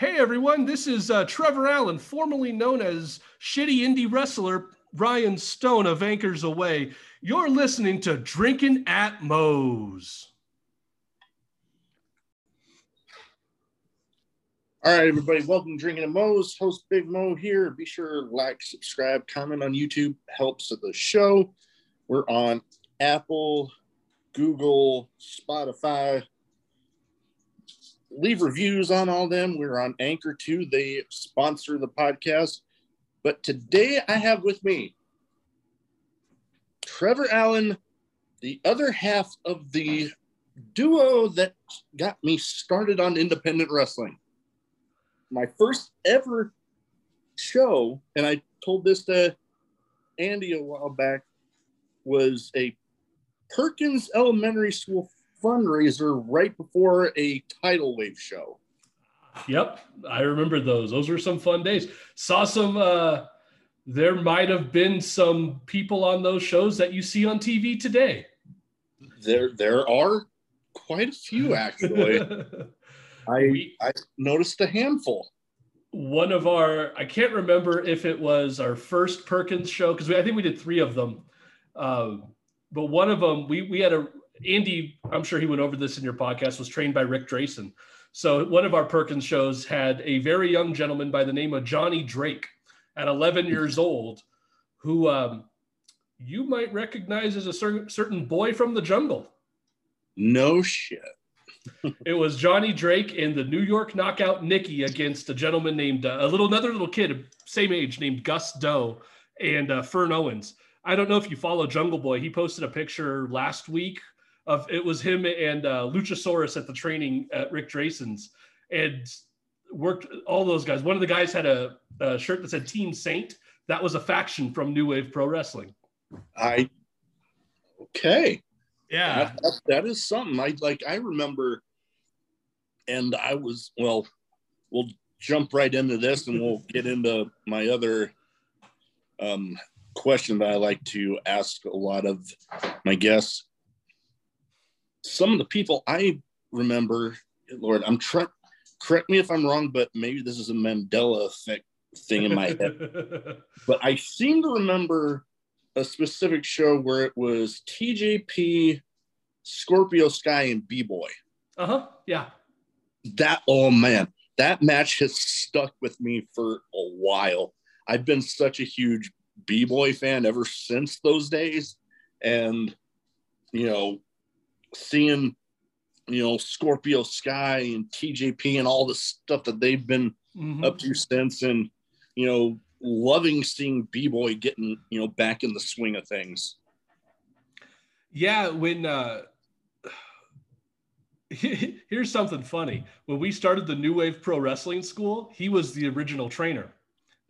Hey everyone, this is uh, Trevor Allen, formerly known as shitty indie wrestler Ryan Stone of Anchors Away. You're listening to Drinking at Moe's. All right, everybody, welcome to Drinking at Moe's. Host Big Mo here. Be sure to like, subscribe, comment on YouTube. Helps the show. We're on Apple, Google, Spotify, leave reviews on all them. We're on Anchor too. They sponsor the podcast. But today I have with me Trevor Allen, the other half of the duo that got me started on independent wrestling. My first ever show, and I told this to Andy a while back, was a Perkins Elementary School fundraiser right before a tidal wave show. Yep, I remember those. Those were some fun days. Saw some. uh There might have been some people on those shows that you see on TV today. There, there are quite a few actually. I we, I noticed a handful. One of our, I can't remember if it was our first Perkins show because I think we did three of them. Uh, but one of them, we we had a Andy, I'm sure he went over this in your podcast, was trained by Rick Drayson. So one of our Perkins shows had a very young gentleman by the name of Johnny Drake at 11 years old, who um, you might recognize as a certain, certain boy from the jungle. No shit. it was Johnny Drake and the New York Knockout Nicky against a gentleman named uh, a little another little kid, same age, named Gus Doe and uh, Fern Owens. I don't know if you follow Jungle Boy. He posted a picture last week of it was him and uh, Luchasaurus at the training at Rick Drayson's and worked all those guys. One of the guys had a, a shirt that said Team Saint. That was a faction from New Wave Pro Wrestling. I okay. Yeah, that, that, that is something. I like. I remember, and I was well. We'll jump right into this, and we'll get into my other um, question that I like to ask a lot of my guests some of the people I remember, Lord, I'm trying. Correct me if I'm wrong, but maybe this is a Mandela effect thing in my head. but I seem to remember a specific show where it was TJP, Scorpio Sky, and B Boy. Uh huh. Yeah. That oh man, that match has stuck with me for a while. I've been such a huge B Boy fan ever since those days, and you know seeing you know Scorpio Sky and TJP and all the stuff that they've been mm-hmm. up to since, and you know loving seeing B Boy getting you know back in the swing of things. Yeah, when uh here's something funny. When we started the New Wave Pro Wrestling School, he was the original trainer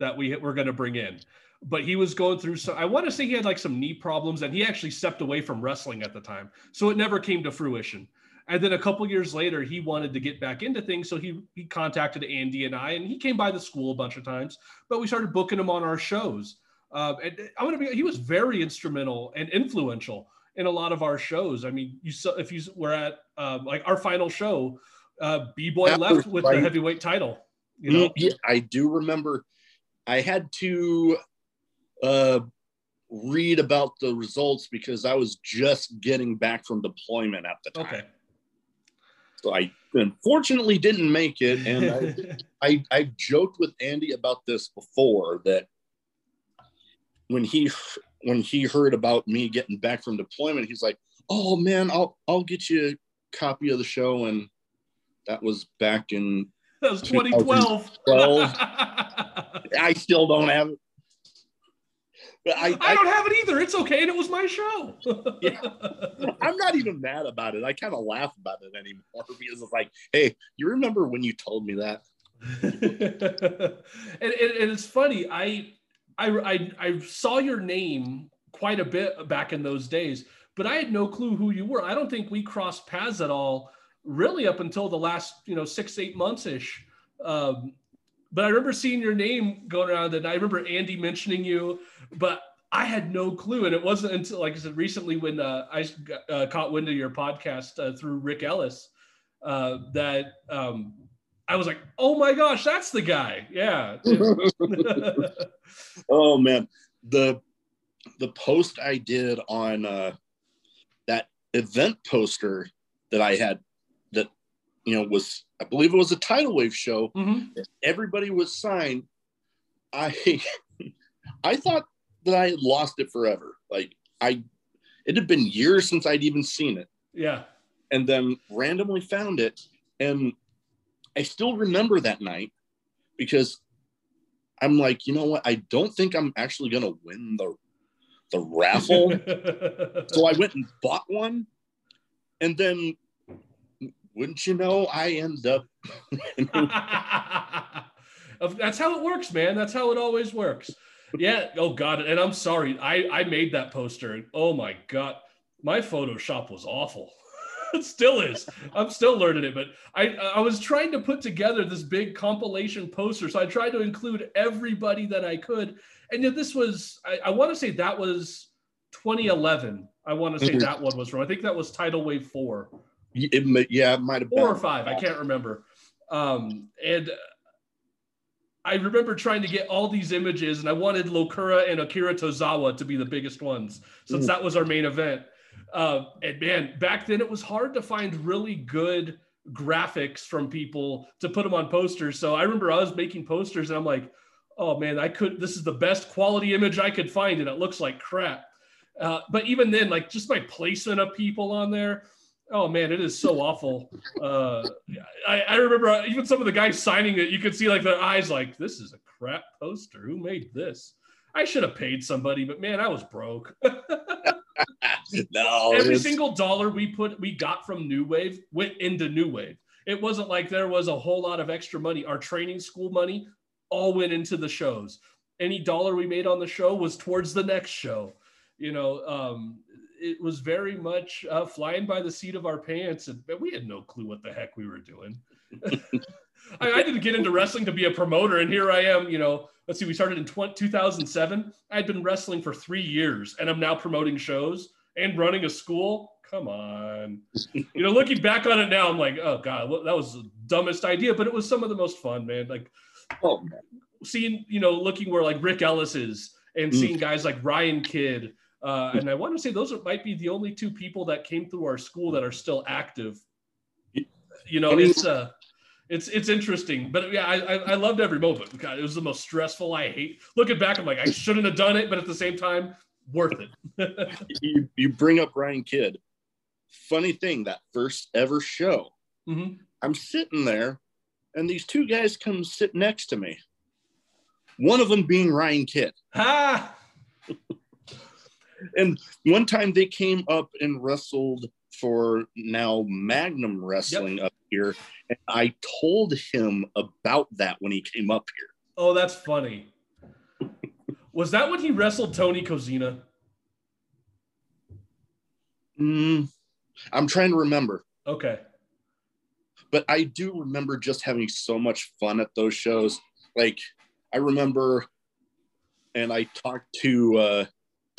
that we were going to bring in. But he was going through some i want to say he had like some knee problems and he actually stepped away from wrestling at the time. So it never came to fruition. And then a couple years later he wanted to get back into things so he he contacted andy and i and he came by the school a bunch of times but we started booking him on our shows. Uh, and i'm going to be he was very instrumental and influential in a lot of our shows. I mean you saw if you were at uh, like our final show uh, b-boy left with right. the heavyweight title you know? yeah, i do remember I had to uh, read about the results because I was just getting back from deployment at the time. Okay. So I unfortunately didn't make it, and I, I I joked with Andy about this before that when he when he heard about me getting back from deployment, he's like, "Oh man, I'll I'll get you a copy of the show," and that was back in that was 2012. I still don't have it. I, I, don't have it either. It's okay, and it was my show. yeah. I'm not even mad about it. I kind of laugh about it anymore because it's like, hey, you remember when you told me that? and, and, and, it's funny. I, I I I saw your name quite a bit back in those days, but I had no clue who you were. I don't think we crossed paths at all, really, up until the last you know six eight months ish. Um, but I remember seeing your name going around, and I remember Andy mentioning you, but I had no clue. And it wasn't until, like I said, recently when uh, I uh, caught wind of your podcast uh, through Rick Ellis uh, that um, I was like, oh my gosh, that's the guy. Yeah. oh man, the the post I did on uh, that event poster that I had you know was I believe it was a tidal wave show. Mhm. Everybody was signed. I I thought that I had lost it forever. Like I it had been years since I'd even seen it. Yeah. And then randomly found it. And I still remember that night because I'm like, you know what? I don't think I'm actually gonna win the the raffle. so I went and bought one, and then wouldn't you know, I end up. That's how it works, man. That's how it always works. Yeah. Oh God. And I'm sorry. I I made that poster. Oh my God. My Photoshop was awful. it still is. I'm still learning it, but I I was trying to put together this big compilation poster. So I tried to include everybody that I could. And yet this was I, I want to say that was 2011. I want to say Mhm. that one was from. I think that was Tidal Wave Four It, yeah, it might have been four or five. I can't remember. Um, and I remember trying to get all these images, and I wanted Lokura and Akira Tozawa to be the biggest ones, since Mm. that was our main event. Uh, and man, back then it was hard to find really good graphics from people to put them on posters. So I remember I was making posters, and I'm like, "Oh man, I could. This is the best quality image I could find, and it looks like crap." Uh, but even then, like just my placement of people on there, oh man, it is so awful. Uh, I, I remember uh, even some of the guys signing it, you could see like their eyes like, this is a crap poster. Who made this? I should have paid somebody, but man, I was broke. no, Every it's- single dollar we put, we got from New Wave went into New Wave. It wasn't like there was a whole lot of extra money. Our training school money all went into the shows. Any dollar we made on the show was towards the next show. You know, um, it was very much uh, flying by the seat of our pants, and we had no clue what the heck we were doing. I, I didn't get into wrestling to be a promoter, and here I am. You know, let's see, we started in 20, 2007. I'd been wrestling for three years, and I'm now promoting shows and running a school. Come on, you know, looking back on it now, I'm like, oh god, that was the dumbest idea, but it was some of the most fun, man. Like oh, seeing, you know, looking where like Rick Ellis is, and Mm. seeing guys like Ryan Kidd. Uh, and I want to say those are, might be the only two people that came through our school that are still active. You know, it's uh, it's it's interesting, but yeah, I, I I loved every moment. God, it was the most stressful. I hate looking back. I'm like, I shouldn't have done it, but at the same time, worth it. you, you bring up Ryan Kidd. Funny thing, that first ever show, Mhm. I'm sitting there, and these two guys come sit next to me. One of them being Ryan Kidd. Ha! And one time they came up and wrestled for now Magnum Wrestling up here. And I told him about that when he came up here. Oh, that's funny. Was that when he wrestled Tony Kozina? Mm, I'm trying to remember, Okay. but I do remember just having so much fun at those shows. Like, I remember, and I talked to uh,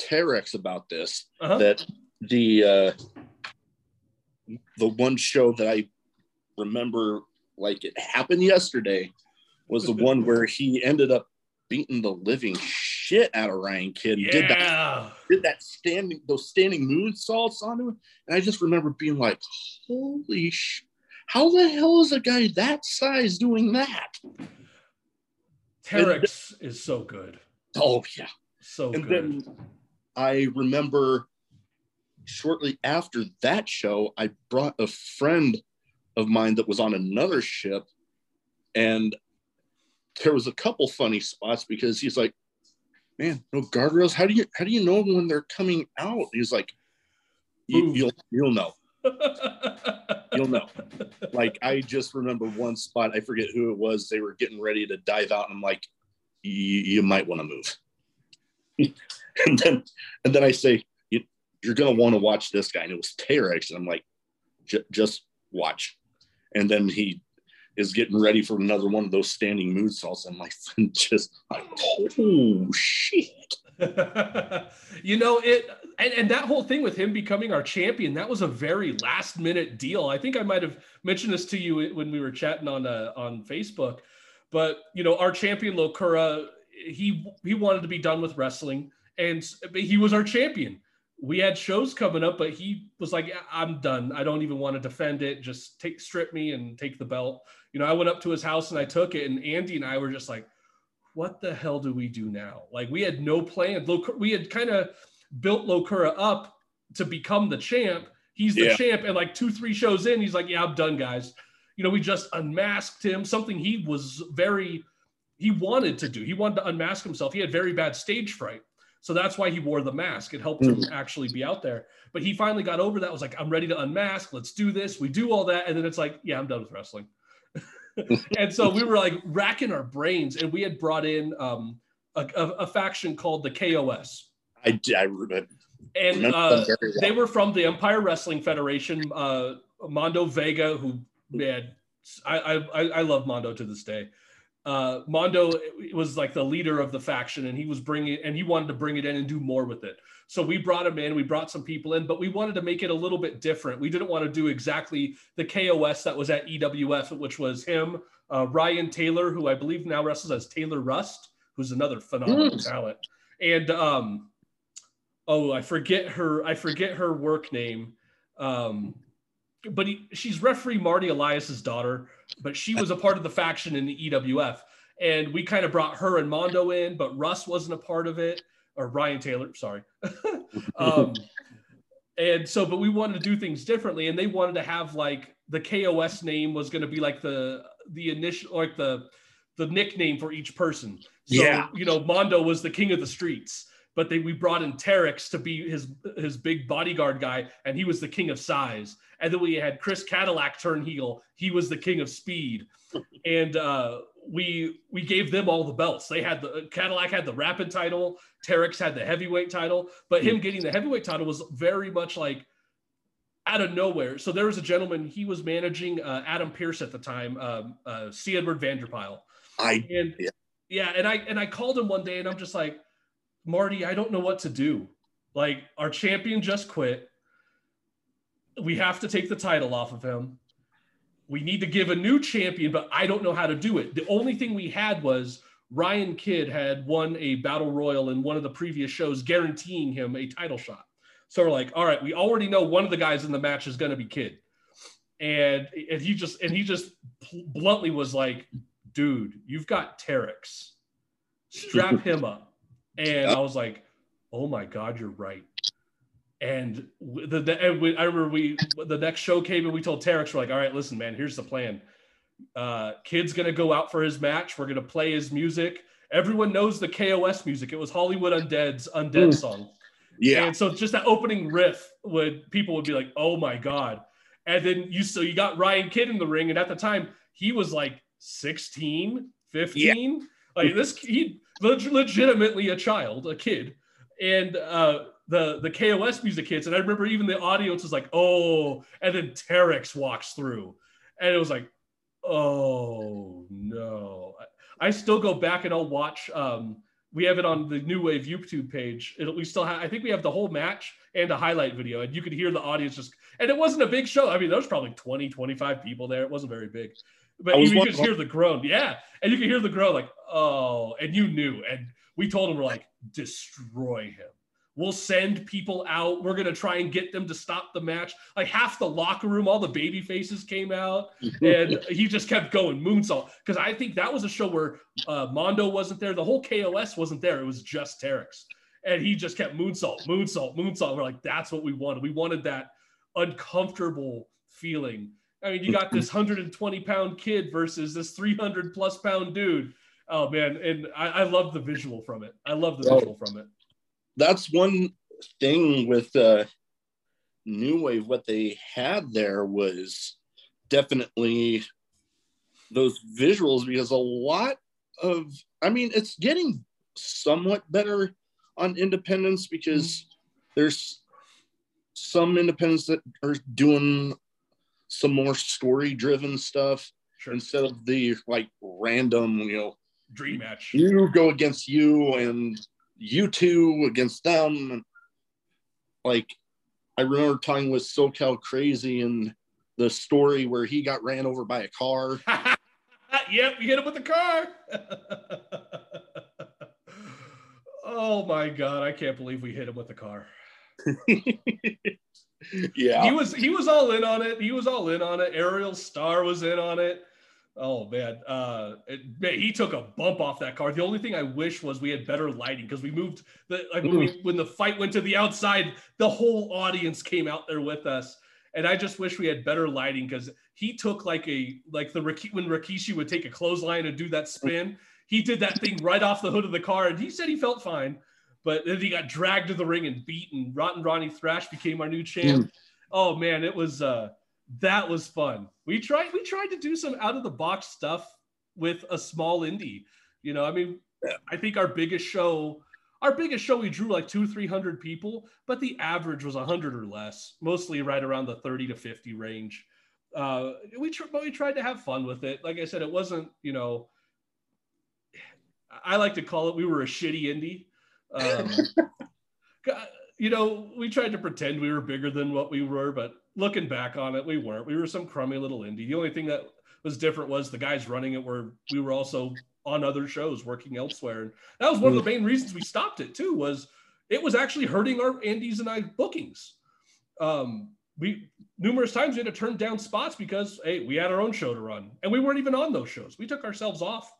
Terex about this. Uh-huh. that the uh the one show that I remember like it happened yesterday was the one where he ended up beating the living shit out of Ryan Kidd. Did that Yeah. did that standing those standing moonsaults on him. And I just remember being like, holy sh how the hell is a guy that size doing that? Terex is so good. Oh yeah. So and good. then I remember shortly after that show, I brought a friend of mine that was on another ship, and there was a couple funny spots because he's like, "Man, no guardrails. How do you how do you know when they're coming out?" He's like, you, "You'll you'll know." You'll know. Like I just remember one spot. I forget who it was. They were getting ready to dive out, and I'm like, "You, you might want to move." and then, and then I say, you, "You're gonna want to watch this guy." And it was Terex, and I'm like, "Just watch." And then he is getting ready for another one of those standing mood moonsaults, and my friend just like, "Oh shit!" you know it and, and that whole thing with him becoming our champion that was a very last minute deal i think i might have mentioned this to you when we were chatting on uh, on facebook but you know our champion locura he he wanted to be done with wrestling and he was our champion we had shows coming up but he was like i'm done i don't even want to defend it just take strip me and take the belt you know i went up to his house and i took it and andy and i were just like what the hell do we do now? Like we had no plan. We had kind of built Locura up to become the champ. He's the yeah. champ, and like two, three shows in, he's like, "Yeah, I'm done, guys." You know, we just unmasked him. Something he was very, he wanted to do. He wanted to unmask himself. He had very bad stage fright, so that's why he wore the mask. It helped him actually be out there. But he finally got over that. Was like, "I'm ready to unmask. Let's do this." We do all that, and then it's like, "Yeah, I'm done with wrestling." and so we were like racking our brains, and we had brought in um, a, a, a, faction called the KOS. I, I and uh, well. they were from the Empire Wrestling Federation. Uh, Mondo Vega, who man, I, I I love Mondo to this day. Uh, Mondo was like the leader of the faction, and he was bringing and he wanted to bring it in and do more with it. So we brought him in, we brought some people in, but we wanted to make it a little bit different. We didn't want to do exactly the KOS that was at EWF, which was him, uh, Ryan Taylor, who I believe now wrestles as Taylor Rust, who's another phenomenal mm. talent, and um, oh, I forget her, I forget her work name. Um, but he, she's referee Marty Elias's daughter, but she was a part of the faction in the EWF. And we kind of brought her and Mondo in, but Rust wasn't a part of it or Ryan Taylor, sorry. um, and so, but we wanted to do things differently, and they wanted to have like the KOS name was going to be like the the initial like the the nickname for each person. So, yeah. you know, Mondo was the king of the streets, but they we brought in Terex to be his his big bodyguard guy, and he was the king of size. And then we had Chris Cadillac turn heel; he was the king of speed. and uh, we we gave them all the belts. They had the Cadillac had the rapid title, Terex had the heavyweight title, but him getting the heavyweight title was very much like out of nowhere. So there was a gentleman he was managing uh, Adam Pearce at the time, um, uh, C. Edward Vanderpyle. I and yeah. yeah, and I and I called him one day and I'm just like, Marty, I don't know what to do. Like our champion just quit. We have to take the title off of him we need to give a new champion, but I don't know how to do it. The only thing we had was Ryan Kidd had won a battle royal in one of the previous shows, guaranteeing him a title shot. So we're like, all right, we already know one of the guys in the match is going to be Kidd, and and he just and he just bluntly was like, dude, you've got Terex, strap him up, and I was like, oh my god, you're right. And the, the and we, I remember we the next show came and we told Terex we're like, all right, listen, man, here's the plan. Uh, Kidd's gonna go out for his match. We're gonna play his music. Everyone knows the KOS music. It was Hollywood Undead's Undead mm. song. Yeah. And so just that opening riff would people would be like, oh my god. And then you so you got Ryan Kidd in the ring, and at the time he was like 16, 15. Yeah. Like this, he legitimately a child, a kid. And uh the the KOS music hits, and I remember even the audience was like, "Oh," and then Terex walks through, and it was like, "Oh no!" I still go back and I'll watch. Um, we have it on the New Wave YouTube page. It'll, we still have, I think we have the whole match and a highlight video, and you could hear the audience just. And it wasn't a big show. I mean, there was probably 20, 25 people there. It wasn't very big, but you, you could hear the groan. Yeah, and you could hear the groan like, "Oh," and you knew. And we told him we're like, destroy him We'll send people out. We're going to try and get them to stop the match. Like half the locker room, all the baby faces came out and he just kept going moonsault. Because I think that was a show where uh, Mondo wasn't there. The whole KOS wasn't there. It was just Terex. And he just kept moonsault, moonsault, moonsault. We're like, that's what we wanted. We wanted that uncomfortable feeling. I mean, you got this 120 pound kid versus this 300 plus pound dude. Oh man, and I, I love the visual from it. I love the visual from it that's one thing with uh, New Wave. What they had there was definitely those visuals because a lot of, I mean, it's getting somewhat better on independence because mm-hmm. there's some independents that are doing some more story driven stuff sure. instead of the like random, you know, dream match. You go against you and you two against them. Like I remember talking with SoCal Crazy and the story where he got ran over by a car. yep, you hit him with the car. oh my god, I can't believe we hit him with the car. Yeah. He was he was all in on it. He was all in on it. Ariel Star was in on it. Oh man, uh, it, man, he took a bump off that car. The only thing I wish was we had better lighting because we moved the like when, we, when the fight went to the outside, the whole audience came out there with us, and I just wish we had better lighting because he took like a like the when Rikishi would take a clothesline and do that spin, he did that thing right off the hood of the car, and he said he felt fine, but then he got dragged to the ring and beaten. Rotten Ronnie Thrash became our new champ. Mm. Oh man, it was. uh that was fun. We tried we tried to do some out of the box stuff with a small indie. You know, I mean, I think our biggest show, our biggest show, we drew like two, three hundred people, but the average was hundred or less, mostly right around the thirty to fifty range. Uh, we tr- but we tried to have fun with it. Like I said, it wasn't you know. I like to call it we were a shitty indie. Um, you know, we tried to pretend we were bigger than what we were, but looking back on it, we weren't. We were some crummy little indie. The only thing that was different was the guys running it were we were also on other shows working elsewhere. And that was one of the main reasons we stopped it too, was it was actually hurting our Andy's and I bookings. Um, we numerous times we had to turn down spots because hey, we had our own show to run and we weren't even on those shows. We took ourselves off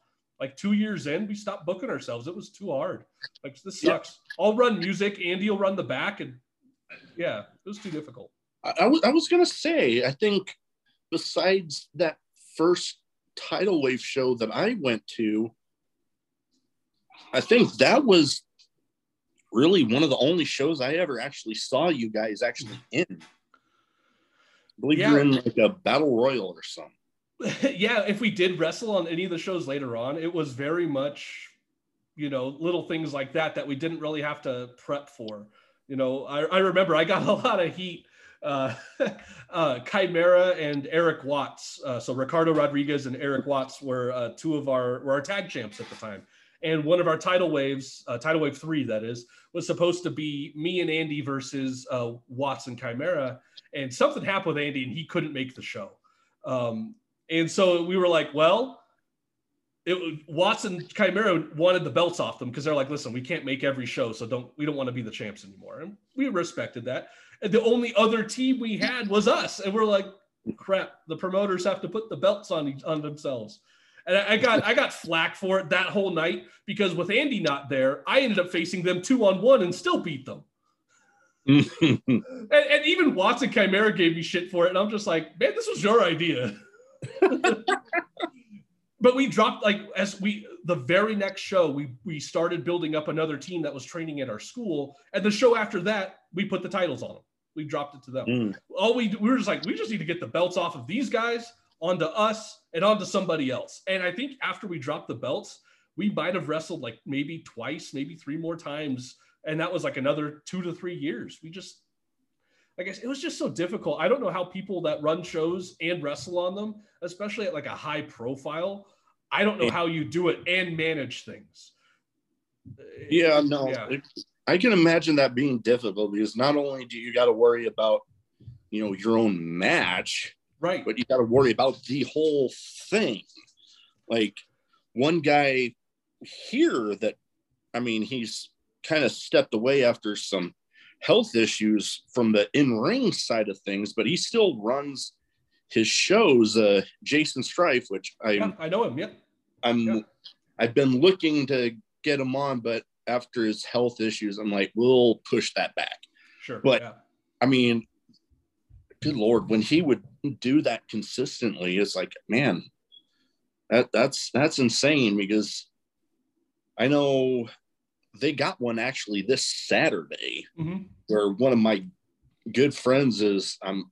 like two years in, we stopped booking ourselves. It was too hard. Like this sucks. Yeah. I'll run music, Andy will run the back, and yeah, it was too difficult. I, I was I was gonna say, I think besides that first tidal wave show that I went to, I think that was really one of the only shows I ever actually saw you guys actually in. I believe yeah. you're in like a battle royal or something. yeah, if we did wrestle on any of the shows later on, it was very much, you know, little things like that that we didn't really have to prep for. You know, I, I remember I got a lot of heat. Uh, uh, Chimera and Eric Watts. Uh, so Ricardo Rodriguez and Eric Watts were uh, two of our were our tag champs at the time. And one of our tidal waves, uh, tidal wave three, that is, was supposed to be me and Andy versus uh, Watts and Chimera. And something happened with Andy, and he couldn't make the show. Um, and so we were like, well, it Watts and Chimera wanted the belts off them because they're like, listen, we can't make every show, so don't we don't want to be the champs anymore. And we respected that. And the only other team we had was us, and we're like, crap, the promoters have to put the belts on on themselves. And I got I got flack for it that whole night because with Andy not there, I ended up facing them two on one and still beat them. and, and even Watts and Chimera gave me shit for it, and I'm just like, man, this was your idea. but we dropped like as we the very next show we we started building up another team that was training at our school. And the show after that we put the titles on them we dropped it to them. Mm. all we we were just like we just need to get the belts off of these guys onto us and onto somebody else. And i think after we dropped the belts we might have wrestled like maybe twice maybe three more times. And that was like another two to three years. We just I guess it was just so difficult. I don't know how people that run shows and wrestle on them, especially at like a high profile, I don't know how you do it and manage things. Yeah, no, yeah. I can imagine that being difficult because not only do you got to worry about, you know, your own match, right, but you got to worry about the whole thing. Like one guy here that, I mean, he's kind of stepped away after some health issues from the in-ring side of things, but he still runs his shows. Uh, Jason Strife, which I yeah, I know him. Yeah, I'm. Yeah. I've been looking to get him on, but after his health issues, I'm like, we'll push that back. Sure. But yeah. I mean, good lord, when he would do that consistently, it's like, man, that that's that's insane because I know they got one actually this Saturday, mm-hmm. where one of my good friends is. I'm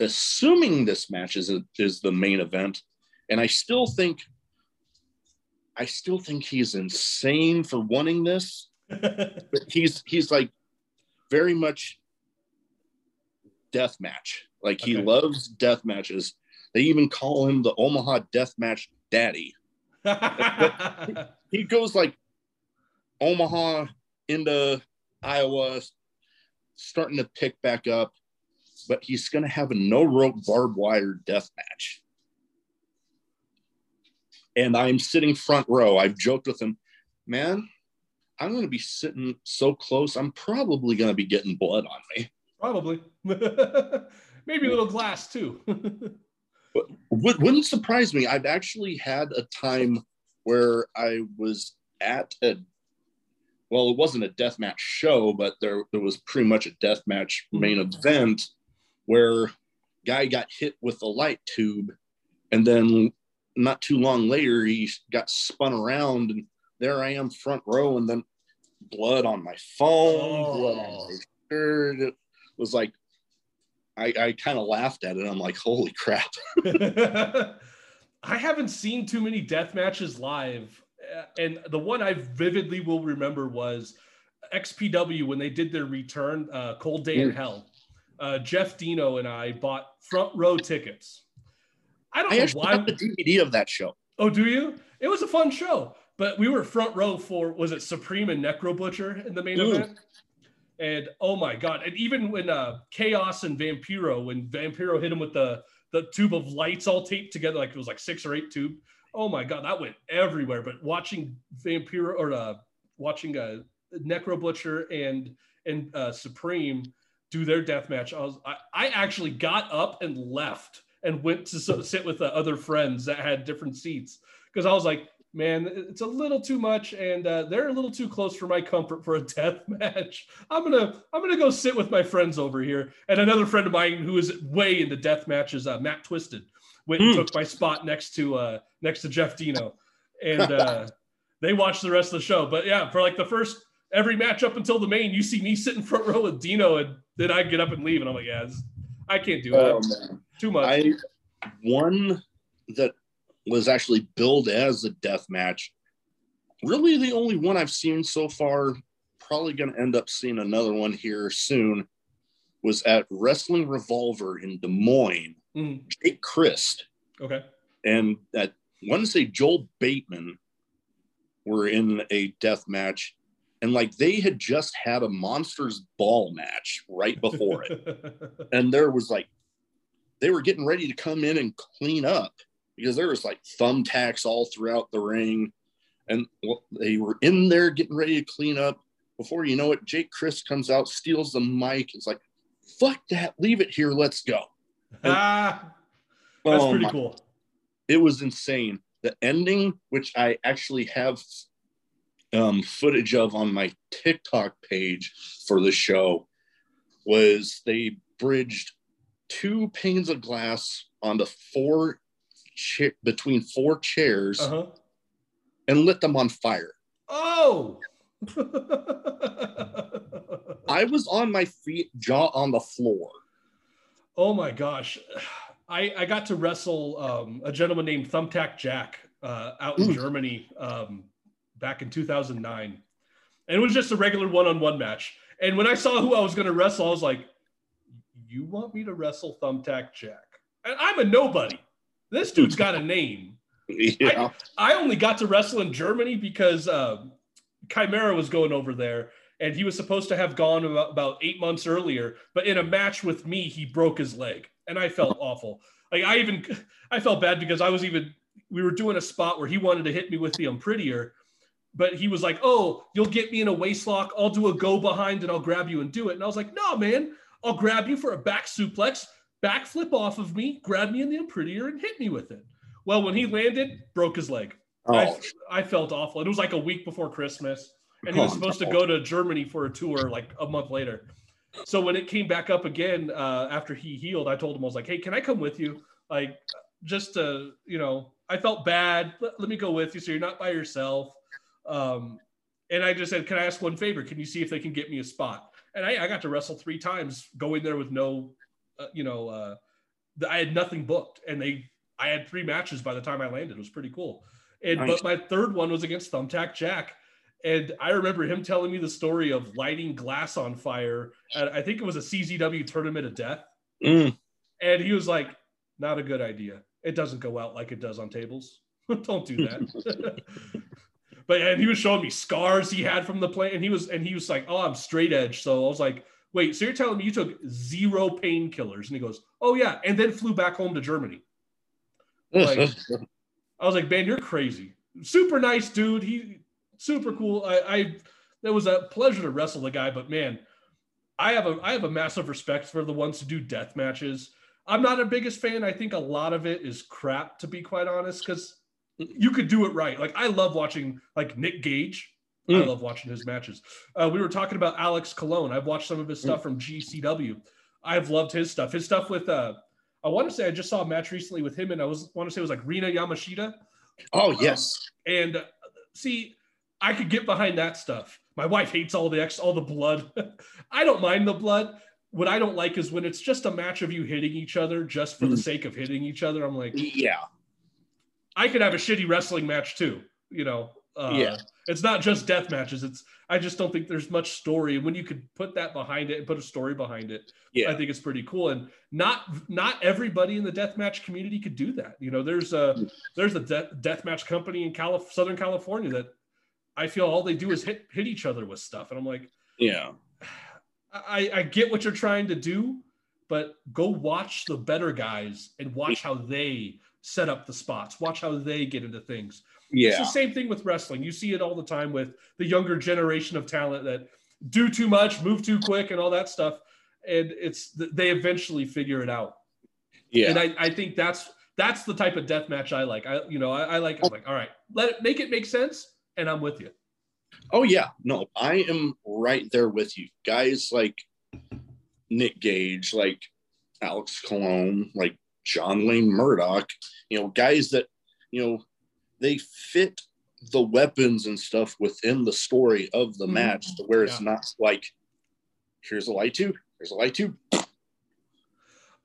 assuming this match is is the main event, and I still think, I still think he's insane for wanting this. but he's he's like very much death match. Like he okay. loves death matches. They even call him the Omaha Death Match Daddy. he goes like Omaha into Iowa, starting to pick back up, but he's going to have a no rope barbed wire death match. And I'm sitting front row. I've joked with him, man, I'm going to be sitting so close. I'm probably going to be getting blood on me. Probably. Maybe a little glass too. but wouldn't surprise me. I've actually had a time where I was at a well, it wasn't a death match show, but there, there was pretty much a death match hmm. main event where guy got hit with a light tube and then not too long later he got spun around and there I am front row and then blood on my phone, oh. blood on oh. my shirt. It was like I, I kind of laughed at it. I'm like, holy crap. I haven't seen too many death matches live. Uh, and the one I vividly will remember was XPW when they did their return, uh, Cold Day in. Hell. Uh, Jeff Dino and I bought front row tickets. I don't I know why. the DVD of that show. Oh, do you? It was a fun show, but we were front row for was it Supreme and Necro Butcher in the main event? And oh my god! And even when uh, Chaos and Vampiro, when Vampiro hit him with the the tube of lights all taped together, like it was like six or eight tube. Oh my god, that went everywhere. But watching Vampiro or uh, watching uh, Necro Butcher and and uh, Supreme do their death match, I was I, I actually got up and left and went to sit with the other friends that had different seats because I was like, man, it's a little too much, and uh, they're a little too close for my comfort for a death match. I'm gonna I'm gonna go sit with my friends over here. And another friend of mine who is way into death matches, uh, Matt Twisted, went and mm. took my spot next to uh, next to Jeff Dino, and uh, they watched the rest of the show. But yeah, for like the first every match up until the main, you see me sitting front row with Dino, and then I get up and leave, and I'm like, yeah, I can't do that. Oh, Too much. I, one that was actually billed as a death match. Really, the only one I've seen so far. Probably going to end up seeing another one here soon. Was at Wrestling Revolver in Des Moines. Mm. Jake Crist. Okay. And that one say Joel Bateman were in a death match, and like they had just had a monsters ball match right before it, and there was like they were getting ready to come in and clean up because there was like thumbtacks all throughout the ring, and they were in there getting ready to clean up. Before you know it, Jake Crist comes out, steals the mic. It's like, "Fuck that! Leave it here. Let's go." Ah, that's oh pretty cool. It was insane. The ending, which I actually have um, footage of on my TikTok page for the show, was they bridged two panes of glass onto four cha- between four chairs uh-huh. and lit them on fire. Oh. I was on my feet, jaw on the floor. Oh my gosh. I, I got to wrestle um, a gentleman named Thumbtack Jack uh, out in Germany um, back in 2009. And it was just a regular one on one match. And when I saw who I was going to wrestle, I was like, You want me to wrestle Thumbtack Jack? And I'm a nobody. This dude's got a name. Yeah. I, I, only got to wrestle in Germany because uh, Chimera was going over there and he was supposed to have gone about, about eight months earlier. But in a match with me, he broke his leg and I felt awful. Like I even, I felt bad because I was even, we were doing a spot where he wanted to hit me with the I'm Unprettier, but he was like, "Oh, you'll get me in a waist lock. I'll do a go behind and I'll grab you and do it." And I was like, "No, man, I'll grab you for a back suplex backflip off of me, grab me in the I'm Unprettier, and hit me with it. Well, when he landed, broke his leg. Oh. I, I felt awful. It was like a week before Christmas, and he was supposed to go to Germany for a tour like a month later. So when it came back up again uh, after he healed, I told him I was like, "Hey, can I come with you? Like, just to you know, I felt bad. Let, let me go with you, so you're not by yourself." Um, and I just said, "Can I ask one favor? Can you see if they can get me a spot?" And I, I got to wrestle three times, going there with no uh, you know, uh, I had nothing booked, and they I had three matches by the time I landed. It was pretty cool. And nice. but my third one was against Thumbtack Jack. And I remember him telling me the story of lighting glass on fire. At, I think it was a CZW tournament of death. Mm. And he was like, not a good idea. It doesn't go out like it does on tables. Don't do that. but and he was showing me scars he had from the play, and he was and he was like, "Oh, I'm straight edge." So I was like, "Wait, so you're telling me you took zero painkillers?" And he goes, "Oh yeah," and then flew back home to Germany. Like, I was like, "Man, you're crazy." Super nice dude. He super cool. I, I that was a pleasure to wrestle the guy, but man, I have a I have a massive respect for the ones who do death matches. I'm not a biggest fan. I think a lot of it is crap, to be quite honest, because you could do it right. Like I love watching like Nick Gage. Mm. I love watching his matches. Uh, we were talking about Alex Colon. I've watched some of his stuff mm. from GCW. I've loved his stuff. His stuff with uh, I want to say I just saw a match recently with him, and I was want to say it was like Rina Yamashita. Oh yes. Um, and uh, see, I could get behind that stuff. My wife hates all the ex, all the blood. I don't mind the blood. What I don't like is when it's just a match of you hitting each other just for mm. the sake of hitting each other. I'm like, yeah, I could have a shitty wrestling match too. You know, uh, yeah, it's not just death matches. It's I just don't think there's much story. And when you could put that behind it and put a story behind it, yeah, I think it's pretty cool. And not not everybody in the death match community could do that. You know, there's a mm. there's a de- death match company in Calif- Southern California that I feel all they do is hit hit each other with stuff, and I'm like, yeah, I, I get what you're trying to do, but go watch the better guys and watch how they set up the spots. Watch how they get into things. Yeah, it's the same thing with wrestling. You see it all the time with the younger generation of talent that do too much, move too quick, and all that stuff. And it's they eventually figure it out. Yeah, and I, I think that's that's the type of death match I like. I you know I, I like I'm like all right, let it make it make sense and I'm with you. Oh yeah, no, I am right there with you. Guys like Nick Gage, like Alex Colon, like John Wayne Murdoch, you know, guys that, you know, they fit the weapons and stuff within the story of the mm-hmm. match to where it's yeah. not like here's a light tube, here's a light tube.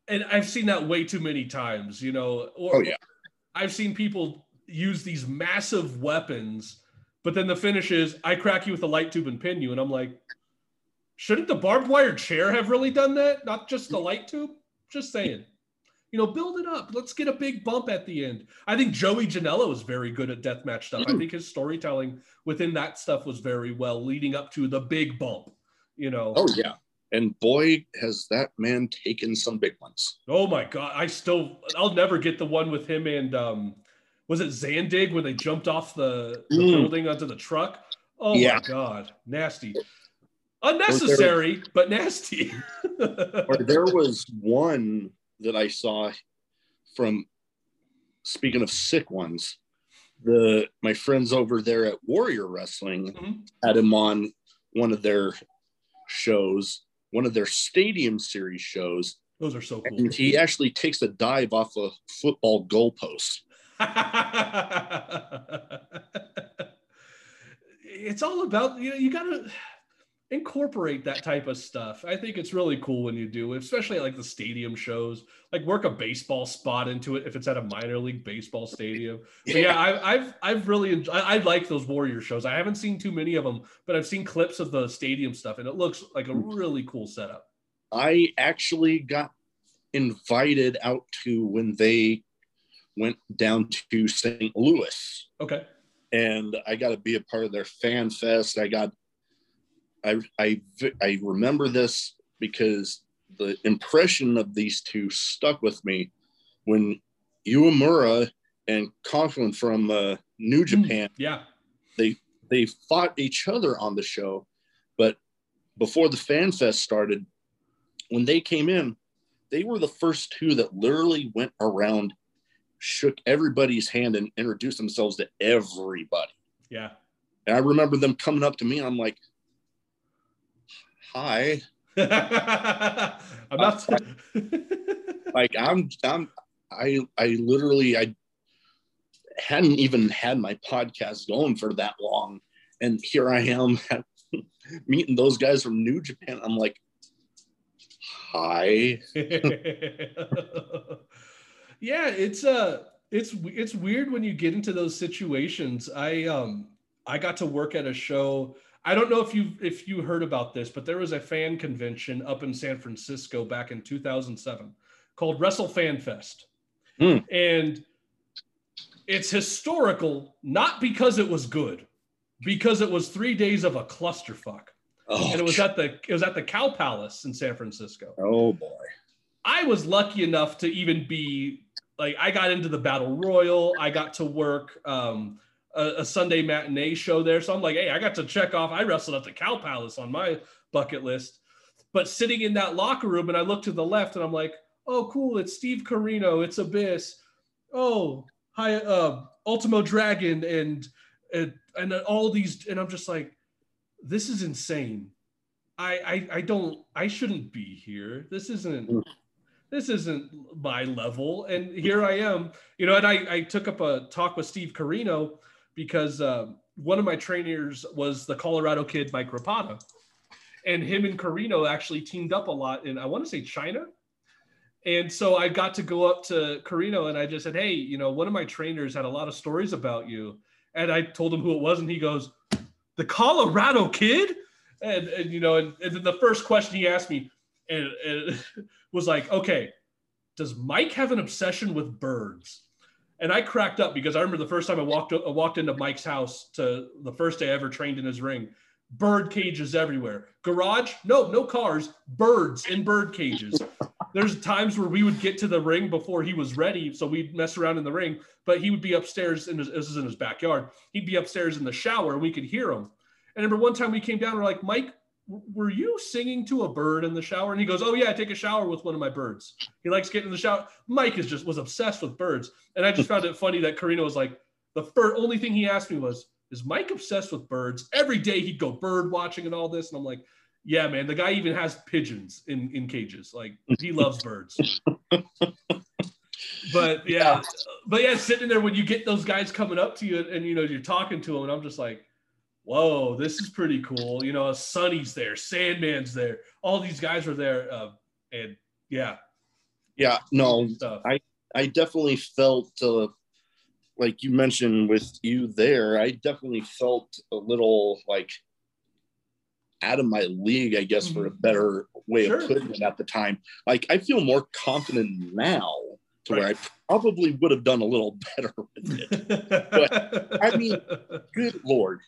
And I've seen that way too many times, you know. Or, oh yeah. I've seen people use these massive weapons but then the finish is I crack you with a light tube and pin you. And I'm like, shouldn't the barbed wire chair have really done that? Not just the light tube? Just saying. You know, build it up. Let's get a big bump at the end. I think Joey Janela is very good at deathmatch stuff. I think his storytelling within that stuff was very well leading up to the big bump. You know. Oh yeah. And boy, has that man taken some big ones. Oh my god. I still I'll never get the one with him and um was it Zandig when they jumped off the, the mm. building onto the truck? Oh yeah. my god, nasty, unnecessary there, but nasty. or there was one that I saw from. Speaking of sick ones, the my friends over there at Warrior Wrestling mm-hmm. had him on one of their shows, one of their Stadium Series shows. Those are so cool. And he actually takes a dive off a football goalpost. it's all about you know you gotta incorporate that type of stuff. I think it's really cool when you do, especially like the stadium shows. Like work a baseball spot into it if it's at a minor league baseball stadium. But yeah, I, have I've really enjoyed, I, I, like those Warrior shows. I haven't seen too many of them, but I've seen clips of the stadium stuff, and it looks like a really cool setup. I actually got invited out to when they went down to St. Louis. Okay. And I got to be a part of their fan fest. I got, I, I, I remember this because the impression of these two stuck with me when Uemura and Coughlin from uh, New hmm, Japan. Mm, yeah. They they fought each other on the show, but before the fan fest started, when they came in, they were the first two that literally went around shook everybody's hand and introduced themselves to everybody. Yeah. And I remember them coming up to me and I'm like, hi. I'm not uh, like I'm I'm I I literally I hadn't even had my podcast going for that long. And here I am meeting those guys from New Japan. I'm like, hi yeah, it's uh it's it's weird when you get into those situations. I um I got to work at a show. I don't know if you if you heard about this, but there was a fan convention up in San Francisco back in 2007 called Wrestle Fan Fest. Mm. And it's historical not because it was good. because it was three days of a clusterfuck. Oh, and it was at the it was at the Cow Palace in San Francisco. oh boy. I was lucky enough to even be like I got into the Battle Royal. I got to work um, a, a Sunday matinee show there, so I'm like, hey, I got to check off. I wrestled at the Cow Palace on my bucket list. But sitting in that locker room, and I look to the left, and I'm like, oh, cool, it's Steve Corino, it's Abyss. Oh, hi, uh, Ultimo Dragon, and and and all these, and I'm just like, this is insane. I, I I don't I shouldn't be here. This isn't Mm. This isn't my level. And here I am, you know, and I, I took up a talk with Steve Corino because um, one of my trainers was the Colorado kid, Mike Rapada. And him and Corino actually teamed up a lot in, I want to say China. And so I got to go up to Corino and I just said, Hey, you know, one of my trainers had a lot of stories about you. And I told him who it was, and he goes, The Colorado kid? And, and you know, and, and then the first question he asked me and, and was like, Okay, does Mike have an obsession with birds? And I cracked up because I remember the first time I walked I walked into Mike's house to the first day I ever trained in his ring. Bird cages everywhere. Garage? No, no cars. Birds in bird cages. There's times where we would get to the ring before he was ready, so we'd mess around in the ring. But he would be upstairs in his this is in his backyard. He'd be upstairs in the shower, and we could hear him. And I remember one time we came down, we're like, Mike, were you singing to a bird in the shower? And he goes, Oh yeah, I take a shower with one of my birds. He likes getting in the shower. Mike is just was obsessed with birds, and I just found it funny that Corino was like, the first only thing he asked me was, "Is Mike obsessed with birds?" Every day he'd go bird watching and all this, and I'm like, "Yeah, man, the guy even has pigeons in in cages. Like he loves birds." but yeah, but yeah, sitting there when you get those guys coming up to you and, you know you're talking to them, and I'm just like, "Whoa, this is pretty cool." You know, Sonny's there, Sandman's there, all these guys are there, uh, and yeah, Yeah, no, stuff. I definitely felt uh, like you mentioned with you there. I definitely felt a little like out of my league, I guess, for a better way Sure. of putting it at the time. Like I feel more confident now to where I probably would have done a little better with it. But I mean- Good lord,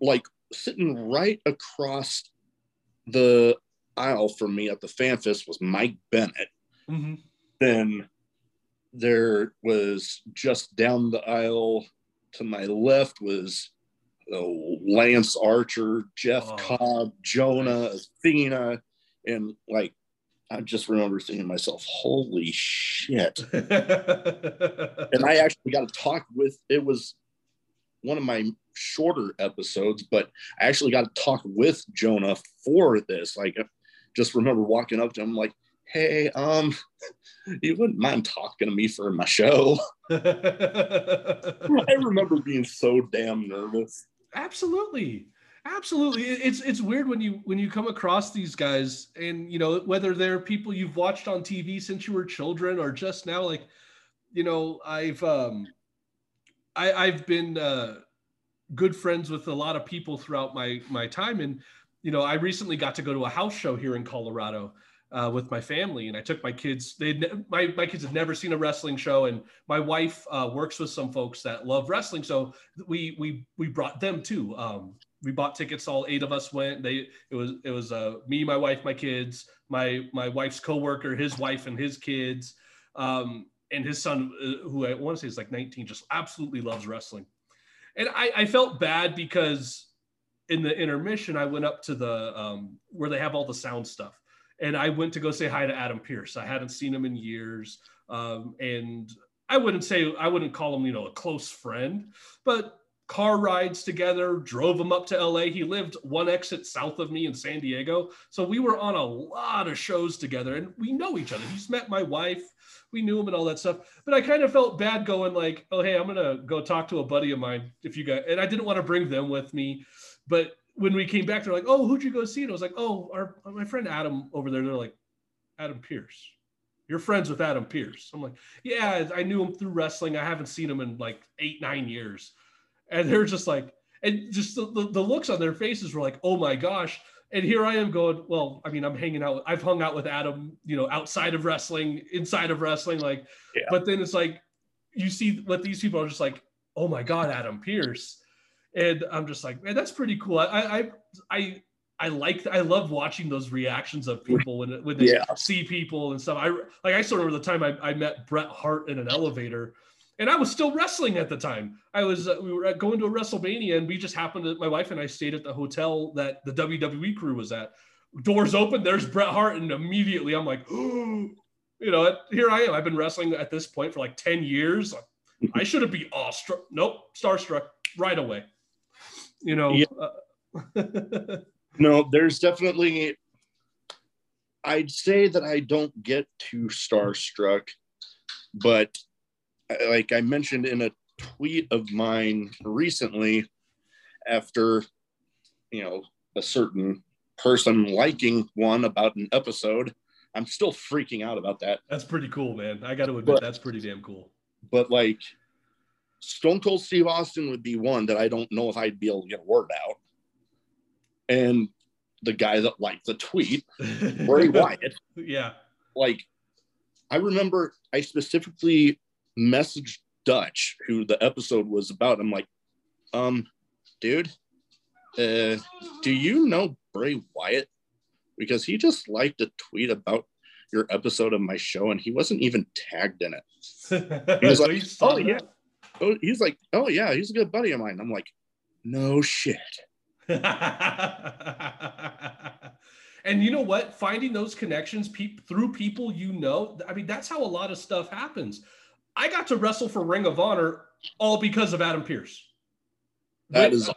like sitting right across the aisle from me at the fan fest was Mike Bennett. Mhm. then there was just down the aisle to my left was uh, Lance Archer, Jeff Oh. Cobb, Jonah, Athena, and like I just remember thinking to myself, "Holy shit!" And I actually got to talk with. It was one of my shorter episodes, but I actually got to talk with Jonah for this. Like, I just remember walking up to him, like, "Hey, um, you wouldn't mind talking to me for my show?" I remember being so damn nervous. absolutely absolutely it's it's weird when you when you come across these guys and you know whether they're people you've watched on tv since you were children or just now like you know i've um i i've been uh good friends with a lot of people throughout my my time and you know i recently got to go to a house show here in colorado uh, with my family and i took my kids they my, my kids had never seen a wrestling show and my wife uh, works with some folks that love wrestling so we we we brought them too. Um, we bought tickets. All eight of us went. They it was it was uh, me, my wife, my kids, my my wife's coworker, his wife, and his kids, um, and his son, uh, who I want to say is like 19, just absolutely loves wrestling. And I, I felt bad because in the intermission, I went up to the um, where they have all the sound stuff, and I went to go say hi to Adam Pearce. I hadn't seen him in years, um, and I wouldn't say I wouldn't call him, you know, a close friend, but car rides together, drove him up to LA. He lived one exit south of me in San Diego. So we were on a lot of shows together and we know each other. He's met my wife. We knew him and all that stuff. But I kind of felt bad going like, oh, hey, I'm going to go talk to a buddy of mine if you got, and I didn't want to bring them with me. But when we came back, they're like, oh, who'd you go see? And I was like, oh, our, my friend Adam over there. They're like, Adam Pearce. You're friends with Adam Pearce. I'm like, yeah, I knew him through wrestling. I haven't seen him in like eight, nine years. And they're just like, and just the, the, the looks on their faces were like, oh my gosh. And here I am going, well, I mean, I'm hanging out. I've hung out with Adam, you know, outside of wrestling, inside of wrestling. Like, Yeah. but then it's like, you see what these people are just like, oh my God, Adam Pearce. and I'm just like, man, that's pretty cool. I I I I like I love watching those reactions of people when when they Yeah. see people and stuff. I like I still remember the time I, I met Bret Hart in an elevator, and I was still wrestling at the time. I was uh, we were going to a WrestleMania, and we just happened to my wife and I stayed at the hotel that the WWE crew was at. Doors open, there's Bret Hart, and immediately I'm like, you know, here I am. I've been wrestling at this point for like ten years. I shouldn't be awestruck. Nope, starstruck right away. You know. Yeah. uh, No, there's definitely. I'd say that I don't get too starstruck, but like I mentioned in a tweet of mine recently, after you know a certain person liking one about an episode, I'm still freaking out about that. That's pretty cool, man. I got to admit, But- that's pretty damn cool. But like, Stone Cold Steve Austin would be one that I don't know if I'd be able to get a word out. And the guy that liked the tweet, Bray Wyatt, yeah. like I remember I specifically messaged Dutch, who the episode was about. I'm like, um, dude, uh, do you know Bray Wyatt? Because he just liked a tweet about your episode of my show and he wasn't even tagged in it. He was like, oh yeah. Oh, he's like, oh yeah, he's a good buddy of mine. I'm like, no shit. and you know what? Finding those connections peop through people you know, I mean, that's how a lot of stuff happens. I got to wrestle for Ring of Honor all because of Adam Pearce. That We- is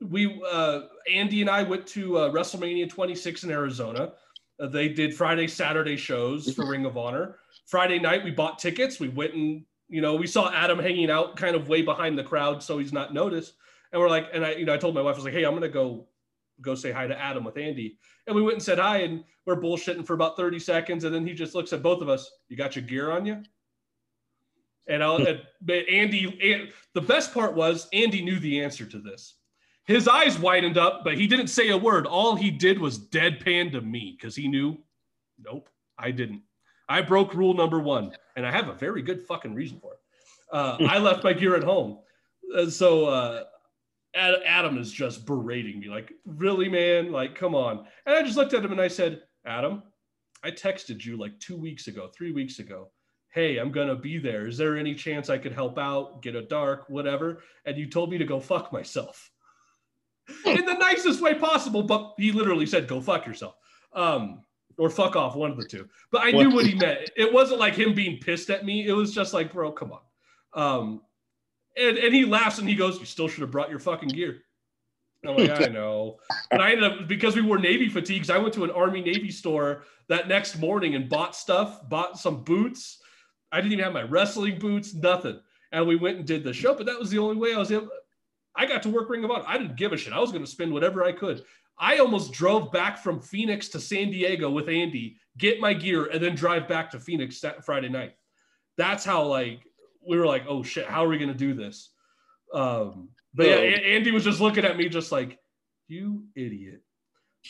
we uh, Andy and I went to uh, WrestleMania 26 in Arizona. Uh, they did Friday, Saturday shows for Ring of Honor. Friday night, we bought tickets. We went and you know we saw Adam hanging out kind of way behind the crowd, so he's not noticed. And we're like, and I you know I told my wife I was like, hey, I'm gonna go go say hi to Adam with Andy. And we went and said hi, and we're bullshitting for about 30 seconds, and then he just looks at both of us. You got your gear on you? And I'll, and, but Andy, and the best part was Andy knew the answer to this. His eyes widened up, but he didn't say a word. All he did was deadpan to me because he knew, nope, I didn't. I broke rule number one, and I have a very good fucking reason for it. Uh, I left my gear at home. Uh, so uh, Ad- Adam is just berating me, like, really, man? Like, come on. And I just looked at him and I said, Adam, I texted you like two weeks ago, three weeks ago. Hey, I'm gonna be there. Is there any chance I could help out, get a dark, whatever? And you told me to go fuck myself in the nicest way possible. But he literally said, "Go fuck yourself," um, or "fuck off," one of the two. But I knew what he meant. It wasn't like him being pissed at me. It was just like, bro, come on. Um, and and he laughs and he goes, "You still should have brought your fucking gear." I'm like, I know. And I ended up because we wore Navy fatigues. I went to an Army Navy store that next morning and bought stuff, bought some boots. I didn't even have my wrestling boots, nothing. And we went and did the show, but that was the only way I was able. I got to work Ring of Honor. I didn't give a shit. I was going to spend whatever I could. I almost drove back from Phoenix to San Diego with Andy, get my gear, and then drive back to Phoenix that Friday night. That's how like we were like, oh shit, how are we going to do this? Um, but yeah. Andy was just looking at me, just like, you idiot.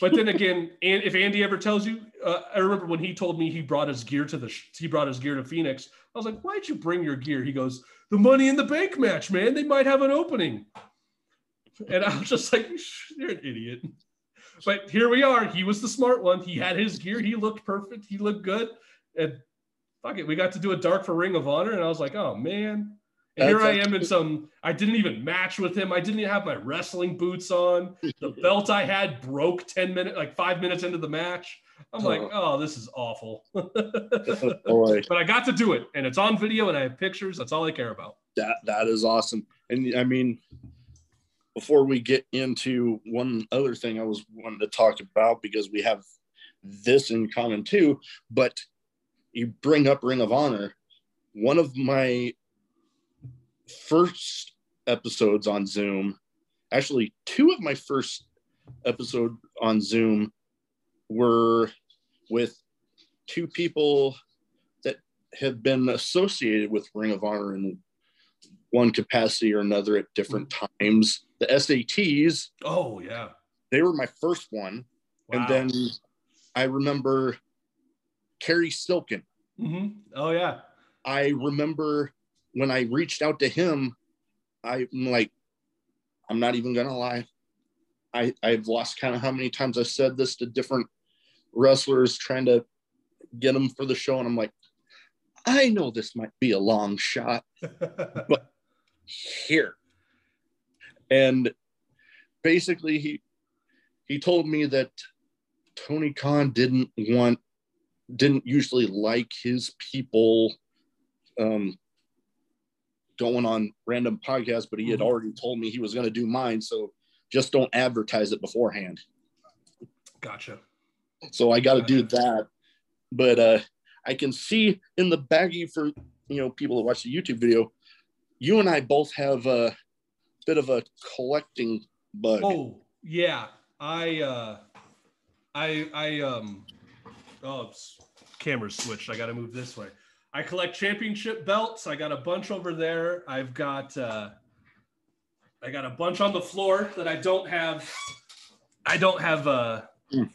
But then again, and if Andy ever tells you, uh, I remember when he told me he brought his gear to the he brought his gear to Phoenix. I was like, why'd you bring your gear? He goes, the Money in the Bank match, man. They might have an opening. And I was just like, you're an idiot. But here we are. He was the smart one. He had his gear. He looked perfect. He looked good. And fuck it, we got to do a dark for Ring of Honor. And I was like, oh man. Here I am in some. I didn't even match with him. I didn't even have my wrestling boots on. The belt I had broke ten minutes, like five minutes into the match. I'm like, uh-huh. oh, this is awful. boy. but I got to do it, and it's on video, and I have pictures. That's all I care about. that that is awesome and i mean before we get into one other thing i was wanting to talk about because we have this in common too but you bring up ring of honor one of my first episodes on zoom actually two of my first episode on zoom were with two people that have been associated with ring of honor in one capacity or another at different times. The SATs, Oh yeah. they were my first one. Wow. And then I remember Cary Silkin. hmm Oh yeah. I remember when I reached out to him, I'm like, I'm not even gonna lie. I I've lost kind of how many times I've said this to different wrestlers trying to get them for the show, and I'm like, I know this might be a long shot, but here. And basically, he he told me that Tony Khan didn't want didn't usually like his people um, going on random podcasts, but he had mm-hmm. already told me he was going to do mine. So just don't advertise it beforehand. Gotcha. So I got to gotcha. do that. But uh, I can see in the baggie for you know people that watch the YouTube video, you and I both have a bit of a collecting bug. Oh yeah, I uh, I I um oh camera's switched. I got to move this way. I collect championship belts. I got a bunch over there. I've got uh, I got a bunch on the floor that I don't have. I don't have a. Mm.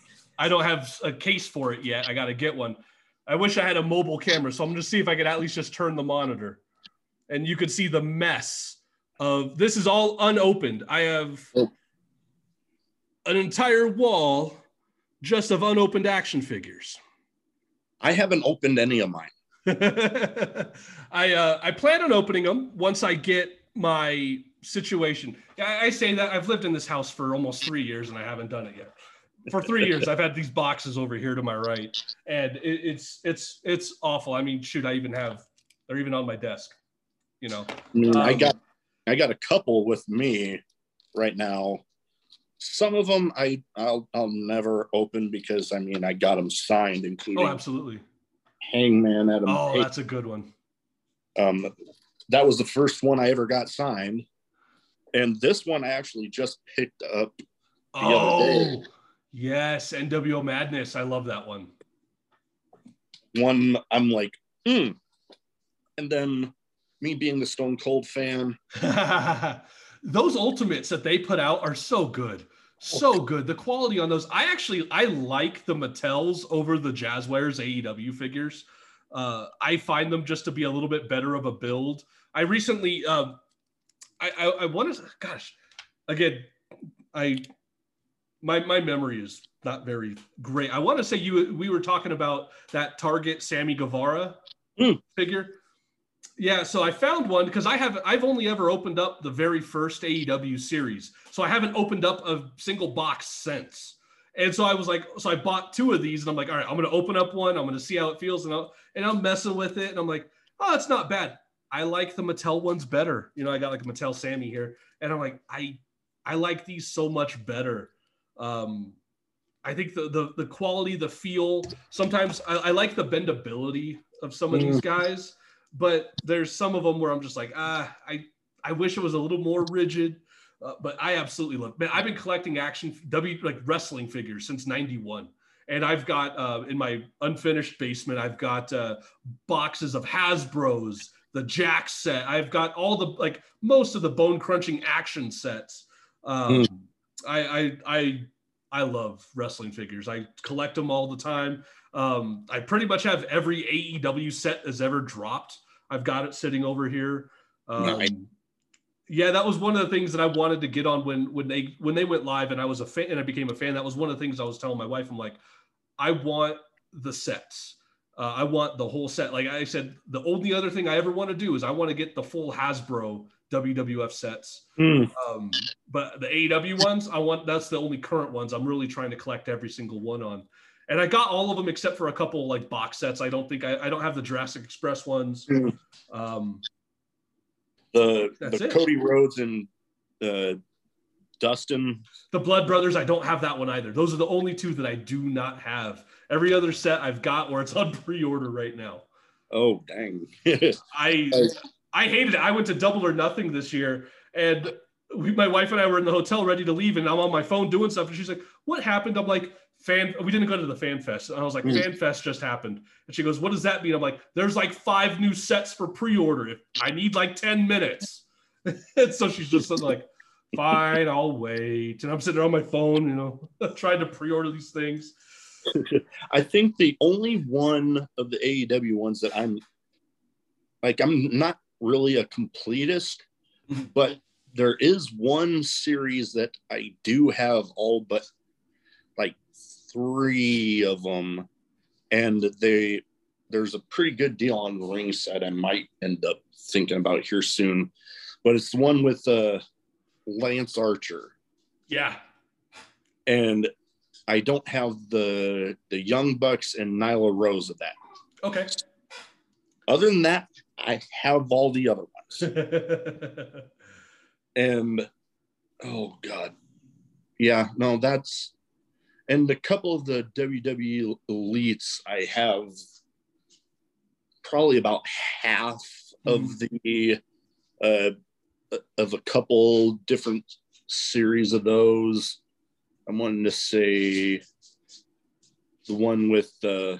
Don't have a case for it yet. I got to get one. I wish I had a mobile camera, so I'm to see if I could at least just turn the monitor, and you could see the mess of this is all unopened. I have an entire wall just of unopened action figures. I haven't opened any of mine. I uh, I plan on opening them once I get my situation. I, I say that I've lived in this house for almost three years and I haven't done it yet. For three years, I've had these boxes over here to my right, and it, it's it's it's awful. I mean, shoot, I even have they're even on my desk. You know, um, I got I got a couple with me right now. Some of them I I'll I'll never open because I mean I got them signed, including oh absolutely Hangman Adam. Oh, Page. that's a good one. Um, that was the first one I ever got signed, and this one I actually just picked up the oh, other day. Yes, NWO Madness. I love that one. One I'm like, hmm. And then me being the Stone Cold fan. Those ultimates that they put out are so good so good. The quality on those, I actually I like the Mattels over the Jazwares AEW figures. Uh, I find them just to be a little bit better of a build. I recently, um, I I, I want to, gosh, again, I my my memory is not very great. I want to say you we were talking about that Target Sammy Guevara mm. figure. Yeah, so I found one because I have I've only ever opened up the very first AEW series. So I haven't opened up a single box since. And so I was like, so I bought two of these and I'm like, all right, I'm gonna open up one, I'm gonna see how it feels, and, i and I'm messing with it, and I'm like, oh, it's not bad. I like the Mattel ones better. You know, I got like a Mattel Sammy here, and I'm like, I I like these so much better. Um, I think the the the quality, the feel. Sometimes I, I like the bendability of some of mm. these guys but there's some of them where I'm just like, ah, I I wish it was a little more rigid. Uh, but I absolutely love. Man, I've been collecting action W like wrestling figures since '91, and I've got uh, in my unfinished basement. I've got uh, boxes of Hasbro's, the Jakks set. I've got all the like most of the bone crunching action sets. Um, mm. I, I I I love wrestling figures. I collect them all the time. Um, I pretty much have every AEW set that's ever dropped. I've got it sitting over here. Um, Yeah, that was one of the things that I wanted to get on when when they when they went live and I was a fan and I became a fan. That was one of the things I was telling my wife. I'm like, I want the sets. Uh, I want the whole set. Like I said, the only other thing I ever want to do is I want to get the full Hasbro WWF sets. Mm. Um, but the AEW ones, I want that's the only current ones I'm really trying to collect every single one on and I got all of them except for a couple like box sets. I don't think I, I don't have the Jurassic Express ones. Mm. Um, the the it. Cody Rhodes and uh, Dustin. The Blood Brothers. I don't have that one either. Those are the only two that I do not have. Every other set I've got where it's on pre-order right now. Oh dang! I I hated it. I went to Double or Nothing this year, and we, my wife and I were in the hotel ready to leave, and I'm on my phone doing stuff, and she's like, "What happened?" I'm like, fan we didn't go to the fan fest and i was like mm. fan fest just happened and she goes what does that mean i'm like there's like five new sets for pre-order if i need like 10 minutes and so she's just like fine i'll wait and i'm sitting there on my phone you know trying to pre-order these things i think the only one of the aew ones that i'm like i'm not really a completist mm-hmm. but there is one series that I do have all but like three of them, and they there's a pretty good deal on the ringside. I might end up thinking about here soon, but it's the one with uh, Lance Archer. Yeah, and I don't have the the Young Bucks and Nyla Rose of that. Okay. Other than that, I have all the other ones. and oh god, yeah, no, that's and a couple of the WWE elites I have probably about half of Mm-hmm. the uh, of a couple different series of those. I'm wanting to say the one with uh,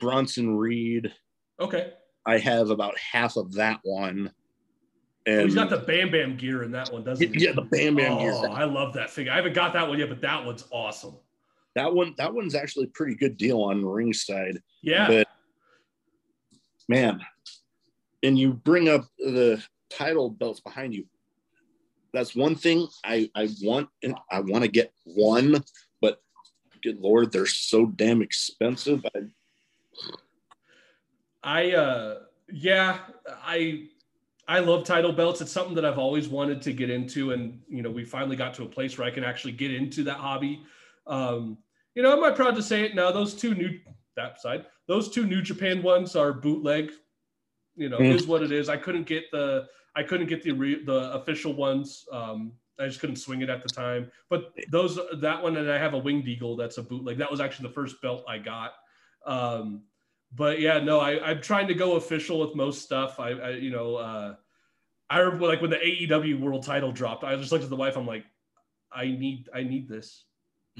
Bronson Reed. okay. I have about half of that one. And Oh, He's got the Bam Bam gear in that one, doesn't he? yeah, the Bam Bam oh, gear. I love that figure. I haven't got that one yet, but that one's awesome. That one, that one's actually a pretty good deal on ringside. Yeah. But man, and you bring up the title belts behind you. That's one thing I I want. and I want to get one, but good lord, they're so damn expensive. I, I uh yeah, I I love title belts. It's something that I've always wanted to get into and you know, we finally got to a place where I can actually get into that hobby. Um you know, am I proud to say it? No, those two new that side, those two New Japan ones are bootleg. You know, Mm. is what it is. I couldn't get the I couldn't get the re, the official ones. Um I just couldn't swing it at the time. But those that one and I have a winged eagle that's a bootleg. That was actually the first belt I got. Um but yeah, no, I, I'm trying to go official with most stuff. I, I you know, uh, I remember like when the AEW world title dropped, I just looked at the wife. I'm like, I need, I need this.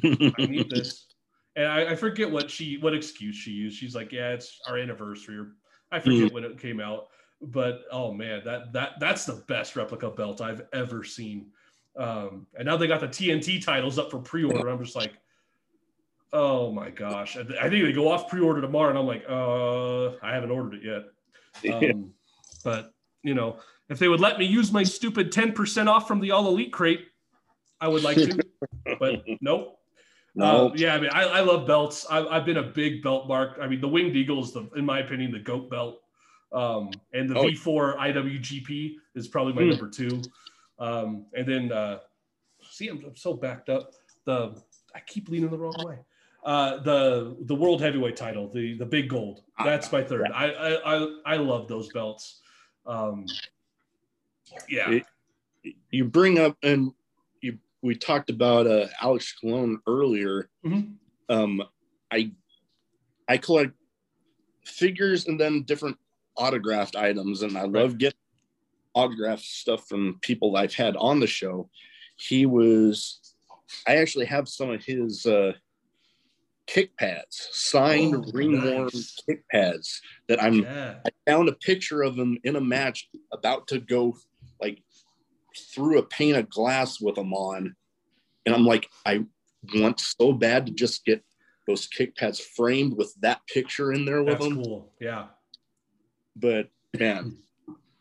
I need this. And I, I forget what she, what excuse she used. She's like, yeah, it's our anniversary. Or I forget when it came out. But oh man, that that that's the best replica belt I've ever seen. Um, and now they got the TNT titles up for pre-order. I'm just like, oh my gosh. I think they go off pre-order tomorrow, and I'm like, uh, I haven't ordered it yet. Um, but you know, if they would let me use my stupid 10% off from the All Elite crate, I would like to. but nope. no, Uh, yeah, I mean, I, I love belts. I, I've been a big belt mark. I mean, the Winged Eagle is the, in my opinion, the goat belt. Um, and the Oh. V4 IWGP is probably my Hmm. number two. Um, and then, uh, see, I'm, I'm so backed up. The I keep leaning the wrong way. Uh, the the world heavyweight title, the the big gold. That's my third. I I I, I love those belts. Um, yeah. It- you bring up and you we talked about uh, Alex Colon earlier. Mhm. Um, I I collect figures and then different autographed items, and I love getting autographed stuff from people I've had on the show. He was, I actually have some of his uh, kick pads, signed Oh, ring worn nice. kick pads that I'm yeah. I found a picture of him in a match about to go like through a pane of glass with him on. And I'm like, I want so bad to just get those kick pads framed with that picture in there with That's him. cool. Yeah. But man,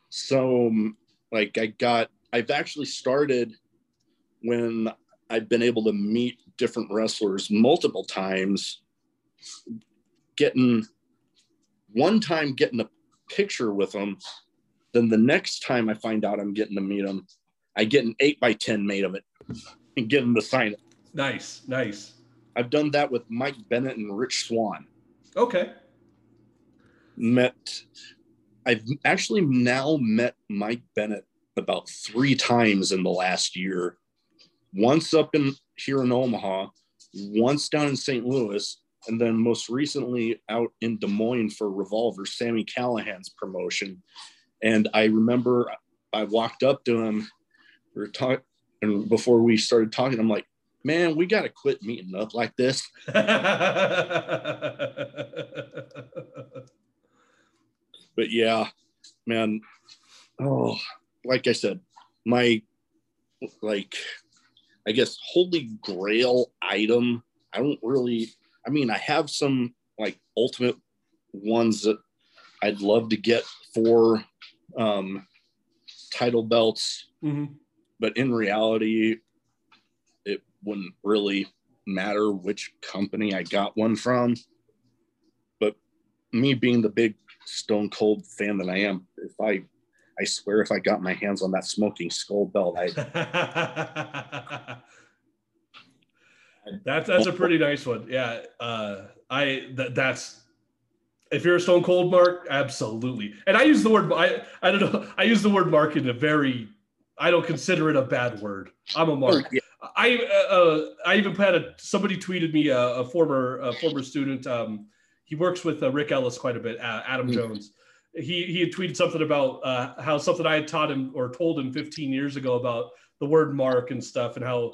so um, like I got, I've actually started when I've been able to meet different wrestlers multiple times, getting one time getting a picture with them. Then the next time I find out I'm getting to meet them, I get an eight by 10 made of it and get them to sign it. Nice. Nice. I've done that with Mike Bennett and Rich Swann. Okay. Met, I've actually now met Mike Bennett about three times in the last year. Once up in here in Omaha, once down in St. Louis, and then most recently out in Des Moines for Revolver, Sami Callihan's promotion. And I remember I walked up to him, we were talking, and before we started talking, I'm like, man, we got to quit meeting up like this. But yeah, man, oh, like I said, my, like, I guess, holy grail item. I don't really, I mean, I have some like ultimate ones that I'd love to get for um, title belts, Mhm. but in reality, it wouldn't really matter which company I got one from. But me being the big Stone Cold fan that I am, if I, I swear, if I got my hands on that smoking skull belt, I that's that's a pretty nice one. Yeah. Uh, I that, that's if you're a Stone Cold Mark, absolutely. And I use the word I I don't know. I use the word Mark in a very I don't consider it a bad word. I'm a Mark. yeah, I uh, I even had a somebody tweeted me a, a former a former student. Um, he works with uh, Rick Ellis quite a bit. Uh, Adam Mm. Jones. He he had tweeted something about uh, how something I had taught him or told him 15 years ago about the word mark and stuff and how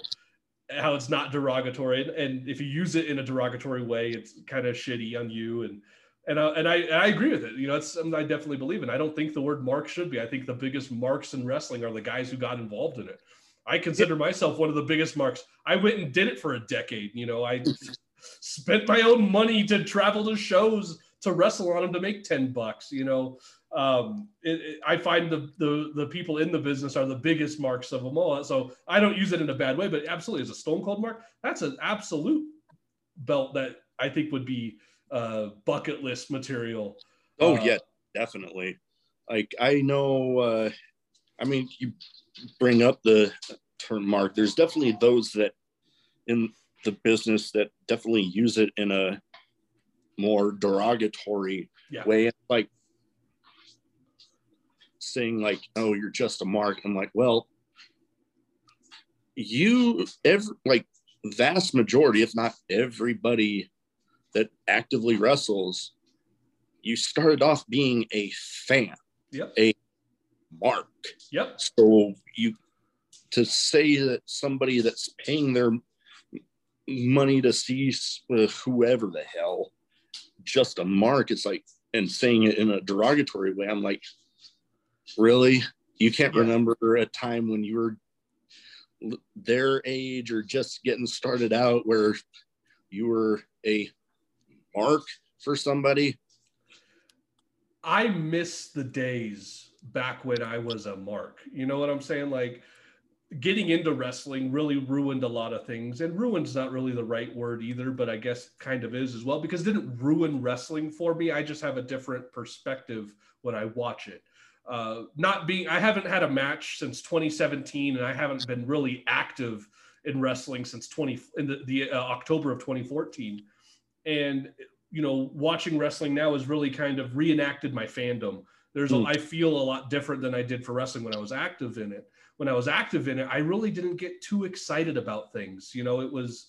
how it's not derogatory and, and if you use it in a derogatory way, it's kind of shitty on you and. And, uh, and I and I agree with it. You know, it's something I definitely believe in. I don't think the word mark should be. I think the biggest marks in wrestling are the guys who got involved in it. I consider myself one of the biggest marks. I went and did it for a decade. You know, I spent my own money to travel to shows to wrestle on them to make 10 bucks. You know, um, it, it- I find the, the, the people in the business are the biggest marks of them all. So I don't use it in a bad way, but absolutely as a stone cold mark, that's an absolute belt that I think would be uh, bucket list material. Oh Uh, yeah, definitely. Like I know uh I mean you bring up the term mark. There's definitely those that in the business that definitely use it in a more derogatory Yeah. way. Like saying like, oh, you're just a mark. I'm like, well, you ever like vast majority, if not everybody that actively wrestles, you started off being a fan, Yep. A mark. Yep. So you to say that somebody that's paying their money to see uh, whoever the hell just a mark, it's like and saying it in a derogatory way. I'm like, really? You can't Yeah. remember a time when you were their age or just getting started out where you were a mark for somebody? I miss the days back when I was a mark. You know what I'm saying? Like getting into wrestling really ruined a lot of things. And ruin's not really the right word either, but I guess kind of is as well because it didn't ruin wrestling for me. I just have a different perspective when I watch it. Uh, not being, I haven't had a match since 2017, and I haven't been really active in wrestling since 20 in the, the uh, October of 2014. And you know, watching wrestling now has really kind of reenacted my fandom. There's, a, Hmm. I feel a lot different than I did for wrestling when I was active in it. When I was active in it, I really didn't get too excited about things. You know, it was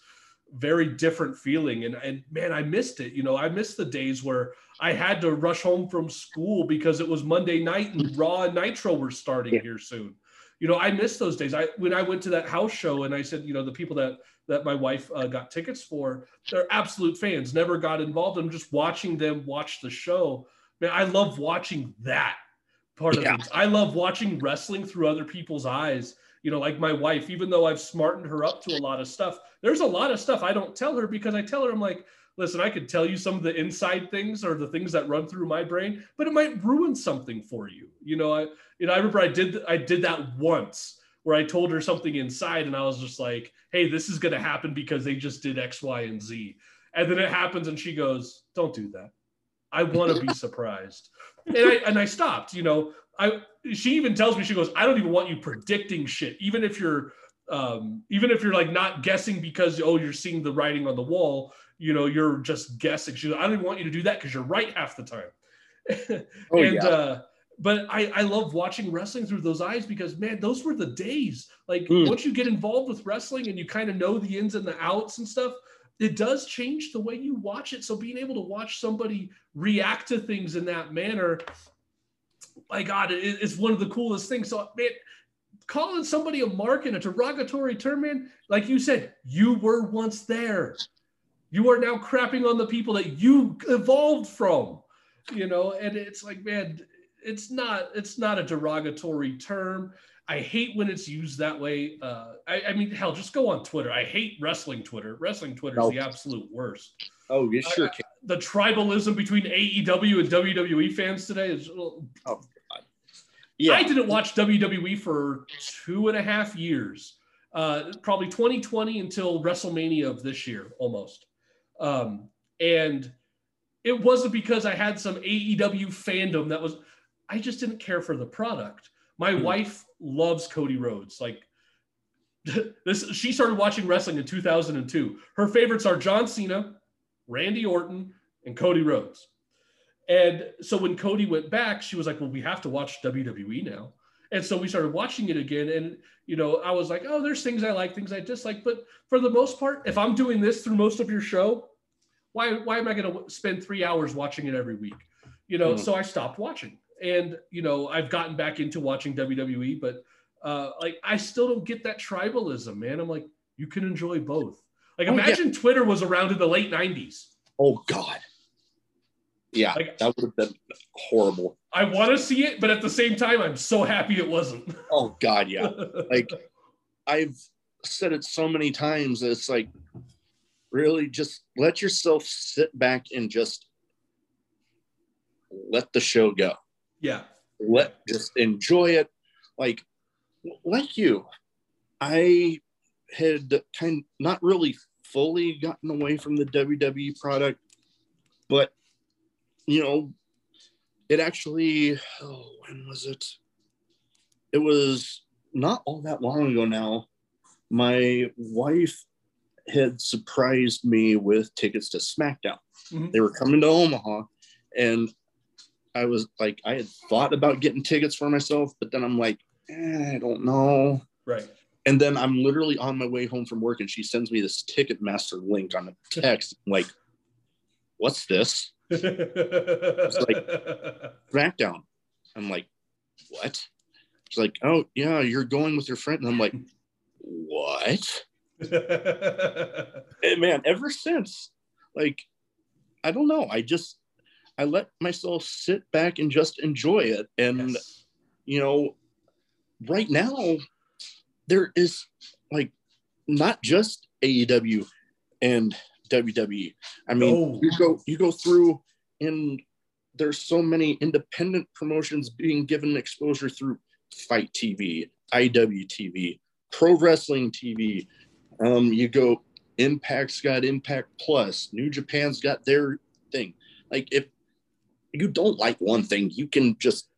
very different feeling, and and man, I missed it. You know, I missed the days where I had to rush home from school because it was Monday night and Raw and Nitro were starting Yeah. here soon. You know, I missed those days. I when I went to that house show and I said, you know, the people that that my wife uh, got tickets for, they're absolute fans. Never got involved. I'm just watching them watch the show. Man, I love watching that part of Yeah. things. I love watching wrestling through other people's eyes. You know, like my wife, even though I've smartened her up to a lot of stuff, there's a lot of stuff I don't tell her because I tell her, I'm like, listen, I could tell you some of the inside things or the things that run through my brain, but it might ruin something for you. You know, I, you know, I remember I did, I did that once where I told her something inside and I was just like, hey, this is going to happen because they just did X, Y, and Z. And then it happens and she goes, don't do that. I want to be surprised. And I, and I stopped, you know, I, she even tells me, she goes, I don't even want you predicting shit. Even if you're, um, even if you're like not guessing because, oh, you're seeing the writing on the wall, you know, you're just guessing. She goes, I don't even want you to do that because you're right half the time. Oh, and yeah. uh but I, I love watching wrestling through those eyes because man, those were the days. Like Mm. once you get involved with wrestling and you kind of know the ins and the outs and stuff, it does change the way you watch it. So being able to watch somebody react to things in that manner, my God, it, it's one of the coolest things. So man, calling somebody a mark in a derogatory term, man, like you said, you were once there. You are now crapping on the people that you evolved from, you know, and it's like, man, it's not it's not a derogatory term. I hate when it's used that way. Uh, I, I mean, hell, just go on Twitter. I hate wrestling Twitter. Wrestling Twitter is No. the absolute worst. Oh, you sure can. The tribalism between AEW and WWE fans today is Oh, God. Yeah. I didn't watch WWE for two and a half years, uh, probably 2020 until WrestleMania of this year, almost. Um, and it wasn't because I had some AEW fandom that was, I just didn't care for the product. My mm-hmm. wife loves Cody Rhodes. Like this, she started watching wrestling in 2002. Her favorites are John Cena, Randy Orton, and Cody Rhodes. And so when Cody went back, she was like, "Well, we have to watch WWE now." And so we started watching it again. And you know, I was like, "Oh, there's things I like, things I dislike." But for the most part, if I'm doing this through most of your show, why why am I going to spend three hours watching it every week? You know, mm-hmm. so I stopped watching. And you know, I've gotten back into watching WWE, but uh, like I still don't get that tribalism, man. I'm like, you can enjoy both. Like, oh, imagine yeah. Twitter was around in the late '90s. Oh God. Yeah, like, that would have been horrible. I want to see it, but at the same time, I'm so happy it wasn't. Oh God, yeah. like I've said it so many times. It's like really just let yourself sit back and just let the show go. Yeah. Let just enjoy it. Like like you, I had kind not really fully gotten away from the WWE product, but you know, it actually, oh, when was it? It was not all that long ago now. My wife had surprised me with tickets to SmackDown. Mm-hmm. They were coming to Omaha, and I was like, I had thought about getting tickets for myself, but then I'm like, eh, I don't know. Right. And then I'm literally on my way home from work, and she sends me this Ticketmaster link on a text. I'm like, what's this? it's like SmackDown. I'm like, what? She's like, oh yeah, you're going with your friend, and I'm like, what? and man, ever since, like, I don't know. I just I let myself sit back and just enjoy it, and yes. you know, right now there is like not just AEW and WWE. I mean, you go you go through and there's so many independent promotions being given exposure through FITE TV, IWTV, Pro Wrestling TV. Um, you go Impact's got Impact Plus, New Japan's got their thing. Like if you don't like one thing, you can just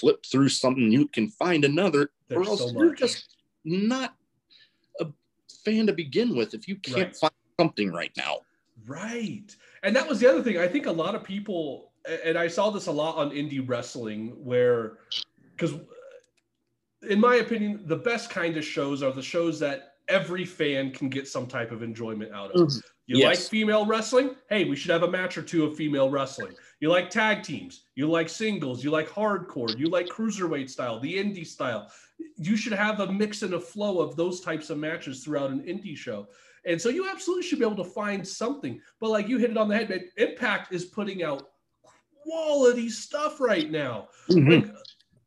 flip through something, you can find another, there's or else so you're just not a fan to begin with if you can't right. find something right now. Right. And that was the other thing. I think a lot of people, and I saw this a lot on indie wrestling, where, because in my opinion, the best kind of shows are the shows that every fan can get some type of enjoyment out of. Mm-hmm. You yes. like female wrestling? Hey, we should have a match or two of female wrestling. You like tag teams? You like singles? You like hardcore? You like cruiserweight style, the indie style? You should have a mix and a flow of those types of matches throughout an indie show. And so you absolutely should be able to find something. But like you hit it on the head, man, Impact is putting out quality stuff right now. Mm-hmm. Like,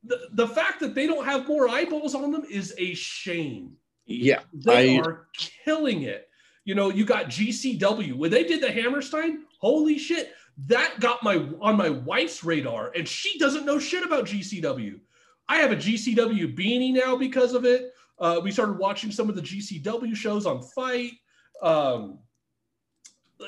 the, the fact that they don't have more eyeballs on them is a shame. Yeah. They I, are killing it. You know, you got GCW when they did the Hammerstein. Holy shit, that got my on my wife's radar, and she doesn't know shit about GCW. I have a GCW beanie now because of it. Uh, we started watching some of the GCW shows on FITE. Um,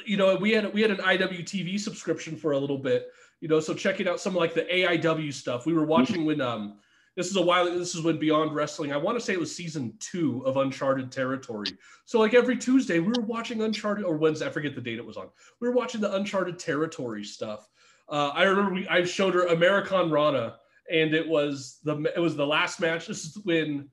you know, we had we had an IWTV subscription for a little bit. You know, so checking out some like the AIW stuff. We were watching when um, this is a while. This is when Beyond Wrestling. I want to say it was season two of Uncharted Territory. So like every Tuesday, we were watching Uncharted or Wednesday. I forget the date it was on. We were watching the Uncharted Territory stuff. Uh, I remember we, I showed her Americanrana, and it was the it was the last match. This is when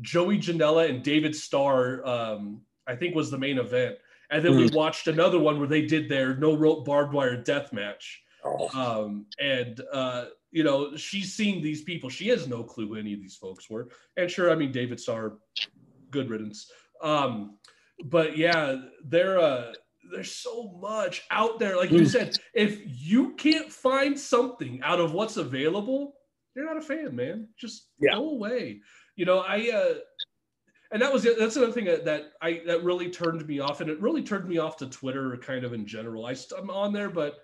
Joey Janela and David Starr, um, I think, was the main event. And then mm. we watched another one where they did their no rope barbed wire death match. Oh. Um, and uh, you know, she's seen these people. She has no clue who any of these folks were. And sure, I mean, David Starr, good riddance. Um, but yeah, there, uh, there's so much out there. Like you mm. said, if you can't find something out of what's available, you're not a fan, man. Just yeah. go away. You know, I, uh, and that was that's another thing that, that I that really turned me off, and it really turned me off to Twitter, kind of in general. I, I'm on there, but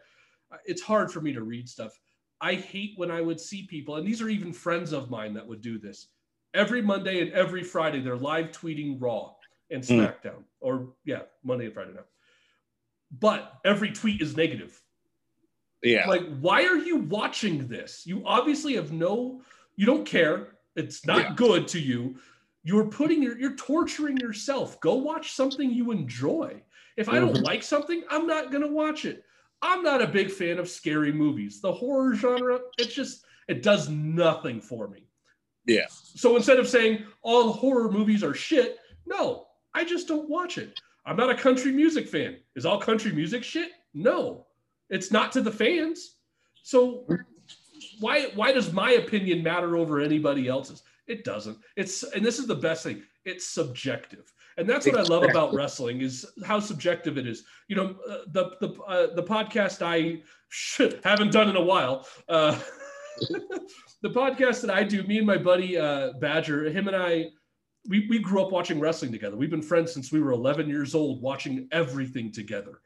it's hard for me to read stuff. I hate when I would see people, and these are even friends of mine that would do this. Every Monday and every Friday, they're live tweeting Raw and SmackDown, mm. or yeah, Monday and Friday now. But every tweet is negative. Yeah. Like, why are you watching this? You obviously have no, you don't care. It's not yeah. good to you. You're putting your, you're torturing yourself. Go watch something you enjoy. If I don't mm-hmm. like something, I'm not going to watch it. I'm not a big fan of scary movies. The horror genre, it's just, it does nothing for me. Yeah. So instead of saying all horror movies are shit, no, I just don't watch it. I'm not a country music fan. Is all country music shit? No, it's not to the fans. So why why does my opinion matter over anybody else's? It doesn't. It's and this is the best thing. It's subjective, and that's what I love about wrestling is how subjective it is. You know, uh, the the uh, the podcast I should, haven't done in a while. Uh, the podcast that I do, me and my buddy uh, Badger, him and I, we we grew up watching wrestling together. We've been friends since we were 11 years old, watching everything together.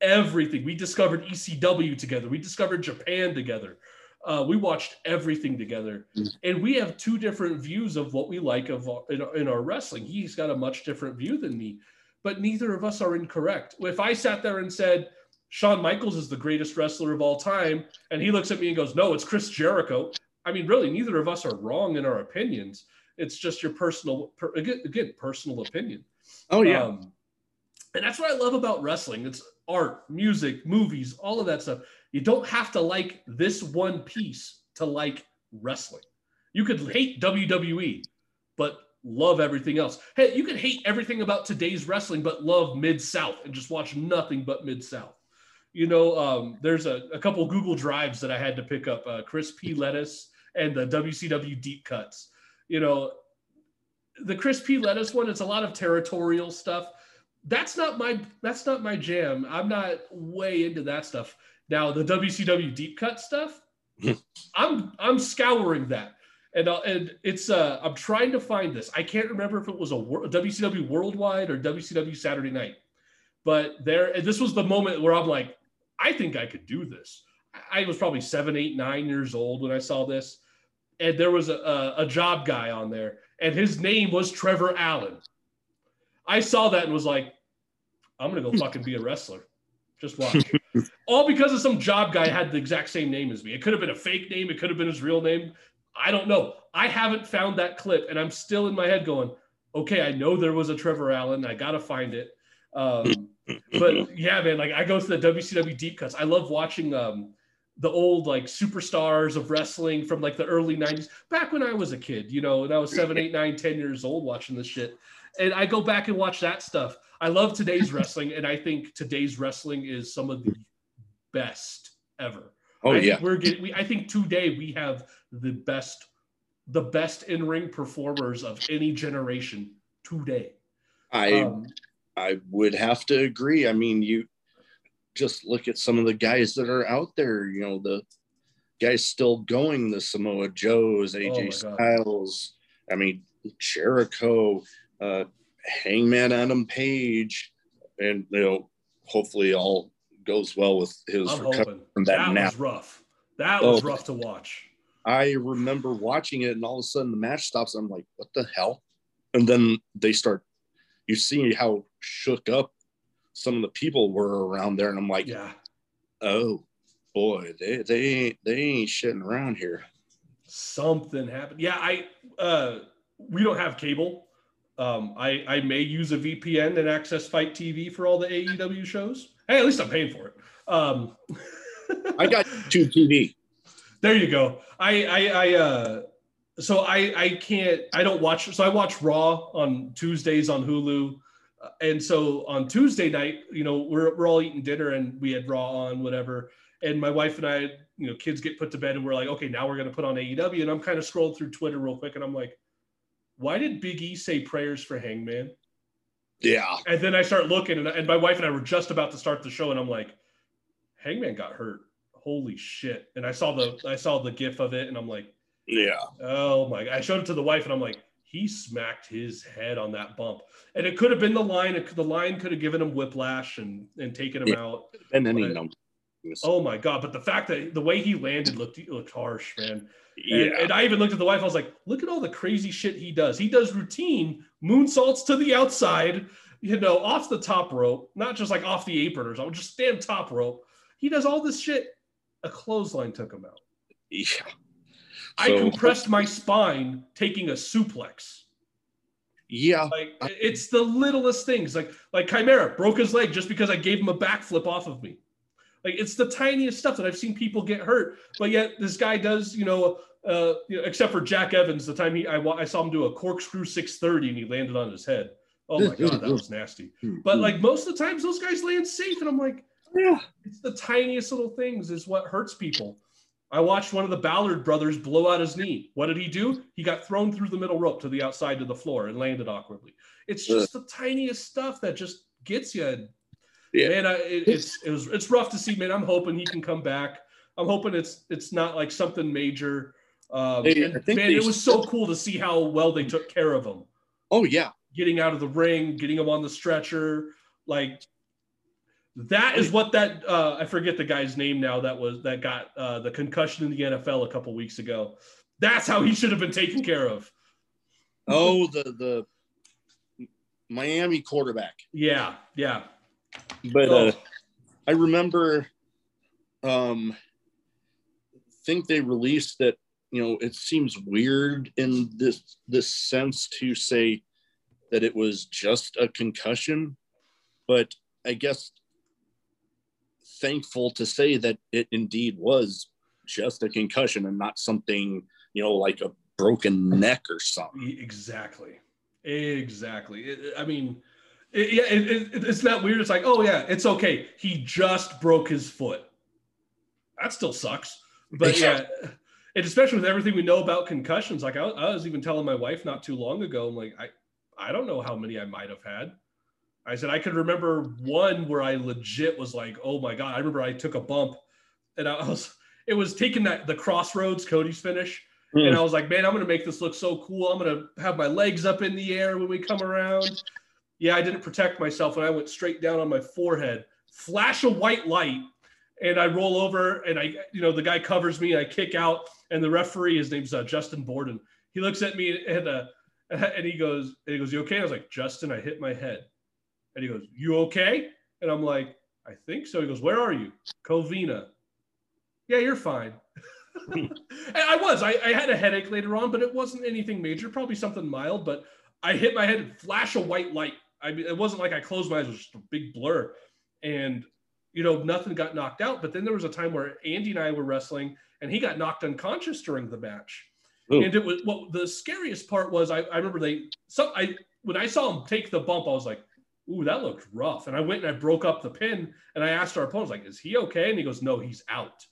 Everything. We discovered ECW together. We discovered Japan together. Uh, we watched everything together, mm. and we have two different views of what we like of our, in, in our wrestling. He's got a much different view than me, but neither of us are incorrect. If I sat there and said Shawn Michaels is the greatest wrestler of all time, and he looks at me and goes, "No, it's Chris Jericho," I mean, really, neither of us are wrong in our opinions. It's just your personal, per, again, again, personal opinion. Oh yeah. Um, and that's what I love about wrestling. It's art, music, movies, all of that stuff. You don't have to like this one piece to like wrestling. You could hate WWE, but love everything else. Hey, you could hate everything about today's wrestling, but love Mid South and just watch nothing but Mid South. You know, um, there's a, a, couple Google Drives that I had to pick up uh, Chris P. Lettuce and the WCW Deep Cuts. You know, the Chris P. Lettuce one, it's a lot of territorial stuff that's not my that's not my jam. I'm not way into that stuff. Now the WCW deep cut stuff, I'm I'm scouring that, and uh, and it's uh I'm trying to find this. I can't remember if it was a, WCW Worldwide or WCW Saturday Night, but there and this was the moment where I'm like, I think I could do this. I was probably seven, eight, nine years old when I saw this, and there was a, a, a job guy on there, and his name was Trevor Allen. I saw that and was like, I'm gonna go fucking be a wrestler. Just watch. All because of some job guy had the exact same name as me. It could have been a fake name. It could have been his real name. I don't know. I haven't found that clip, and I'm still in my head going, okay, I know there was a Trevor Allen. I gotta find it. Um, but yeah, man, like I go to the WCW deep cuts. I love watching um, the old like superstars of wrestling from like the early 90s back when i was a kid you know and i was seven eight nine ten years old watching this shit and i go back and watch that stuff i love today's wrestling and i think today's wrestling is some of the best ever oh I yeah we're getting we, i think today we have the best the best in-ring performers of any generation today i um, i would have to agree i mean you just look at some of the guys that are out there. You know, the guys still going, the Samoa Joes, AJ oh Styles. I mean, Jericho, uh, Hangman Adam Page, and you know, hopefully all goes well with his I'm recovery from that. That was rough. That was oh, rough to watch. I remember watching it, and all of a sudden the match stops. I'm like, what the hell? And then they start. You see how shook up some of the people were around there, and I'm like, yeah, oh boy, they they ain't they ain't shitting around here. Something happened. Yeah, I uh, we don't have cable. Um, I I may use a VPN and access FITE TV for all the AEW shows. Hey, at least I'm paying for it. Um, I got two TV. There you go. I I, I uh, so I I can't I don't watch so I watch Raw on Tuesdays on Hulu and so on Tuesday night, you know, we're, we're all eating dinner and we had Raw on, whatever. And my wife and I, you know, kids get put to bed and we're like, okay, now we're going to put on AEW. And I'm kind of scrolling through Twitter real quick and I'm like, why did Big E say prayers for Hangman? Yeah. And then I start looking and, and my wife and I were just about to start the show and I'm like, Hangman got hurt. Holy shit. And I saw the, I saw the gif of it and I'm like, yeah. Oh my, God. I showed it to the wife and I'm like, he smacked his head on that bump. And it could have been the line. It, the line could have given him whiplash and, and taken him yeah, out. And any number. Oh my god! But the fact that the way he landed looked looked harsh, man. yeah. And, and I even looked at the wife. I was like, look at all the crazy shit he does. He does routine moonsaults to the outside, you know, off the top rope, not just like off the apron or something, just stand top rope. He does all this shit. A clothesline took him out. yeah. I So- compressed my spine taking a suplex. Yeah. Like it's the littlest things. Like like Chimera broke his leg just because I gave him a backflip off of me. Like it's the tiniest stuff that I've seen people get hurt, but yet this guy does. You know, uh, you know, except for Jack Evans, the time he I, I saw him do a corkscrew 630 and he landed on his head. Oh my god, that was nasty. But like most of the times, those guys land safe, and I'm like, yeah. it's the tiniest little things is what hurts people. I watched one of the Ballard brothers blow out his knee. What did he do? He got thrown through the middle rope to the outside of the floor and landed awkwardly. It's just the tiniest stuff that just gets you. Yeah. Man, I, it, it's it was it's rough to see. Man, I'm hoping he can come back. I'm hoping it's it's not like something major. Um, Hey, and man, it was so cool to see how well they took care of him Oh yeah. getting out of the ring, getting him on the stretcher. Like that is what that uh, I forget the guy's name now that was that got uh, the concussion in the NFL a couple weeks ago. That's how he should have been taken care of. Oh the the Miami quarterback. Yeah, yeah. But uh, I remember um think they released that you know it seems weird in this this sense to say that it was just a concussion but I guess thankful to say that it indeed was just a concussion and not something you know like a broken neck or something exactly, exactly. I mean, it, yeah, it, it, it's not weird. It's like, oh yeah, it's okay. He just broke his foot. That still sucks. But yeah, and especially with everything we know about concussions, like I, I was even telling my wife not too long ago, I'm like, I, I don't know how many I might have had. I said I could remember one where I legit was like, oh my god. I remember I took a bump, and I was it was taking that the Cross Rhodes Cody's finish, and mm. I was like, man, I'm gonna make this look so cool. I'm gonna have my legs up in the air when we come around. Yeah, I didn't protect myself, and I went straight down on my forehead. Flash a white light, and I roll over, and I, you know, the guy covers me, and I kick out, and the referee, his name's uh, Justin Borden. He looks at me and uh, and he goes, and he goes, "You okay?" I was like, "Justin, I hit my head." And he goes, "You okay?" And I'm like, "I think so." He goes, "Where are you?" Covina. Yeah, you're fine. and I was. I, I had a headache later on, but it wasn't anything major. Probably something mild. But I hit my head and flash a white light. I mean, it wasn't like I closed my eyes; it was just a big blur. And you know, nothing got knocked out. But then there was a time where Andy and I were wrestling, and he got knocked unconscious during the match. Ooh. And it was what the scariest part was. I, I remember they so I when I saw him take the bump, I was like, "Ooh, that looked rough." And I went and I broke up the pin, and I asked our opponent, "Like, is he okay?" And he goes, "No, he's out."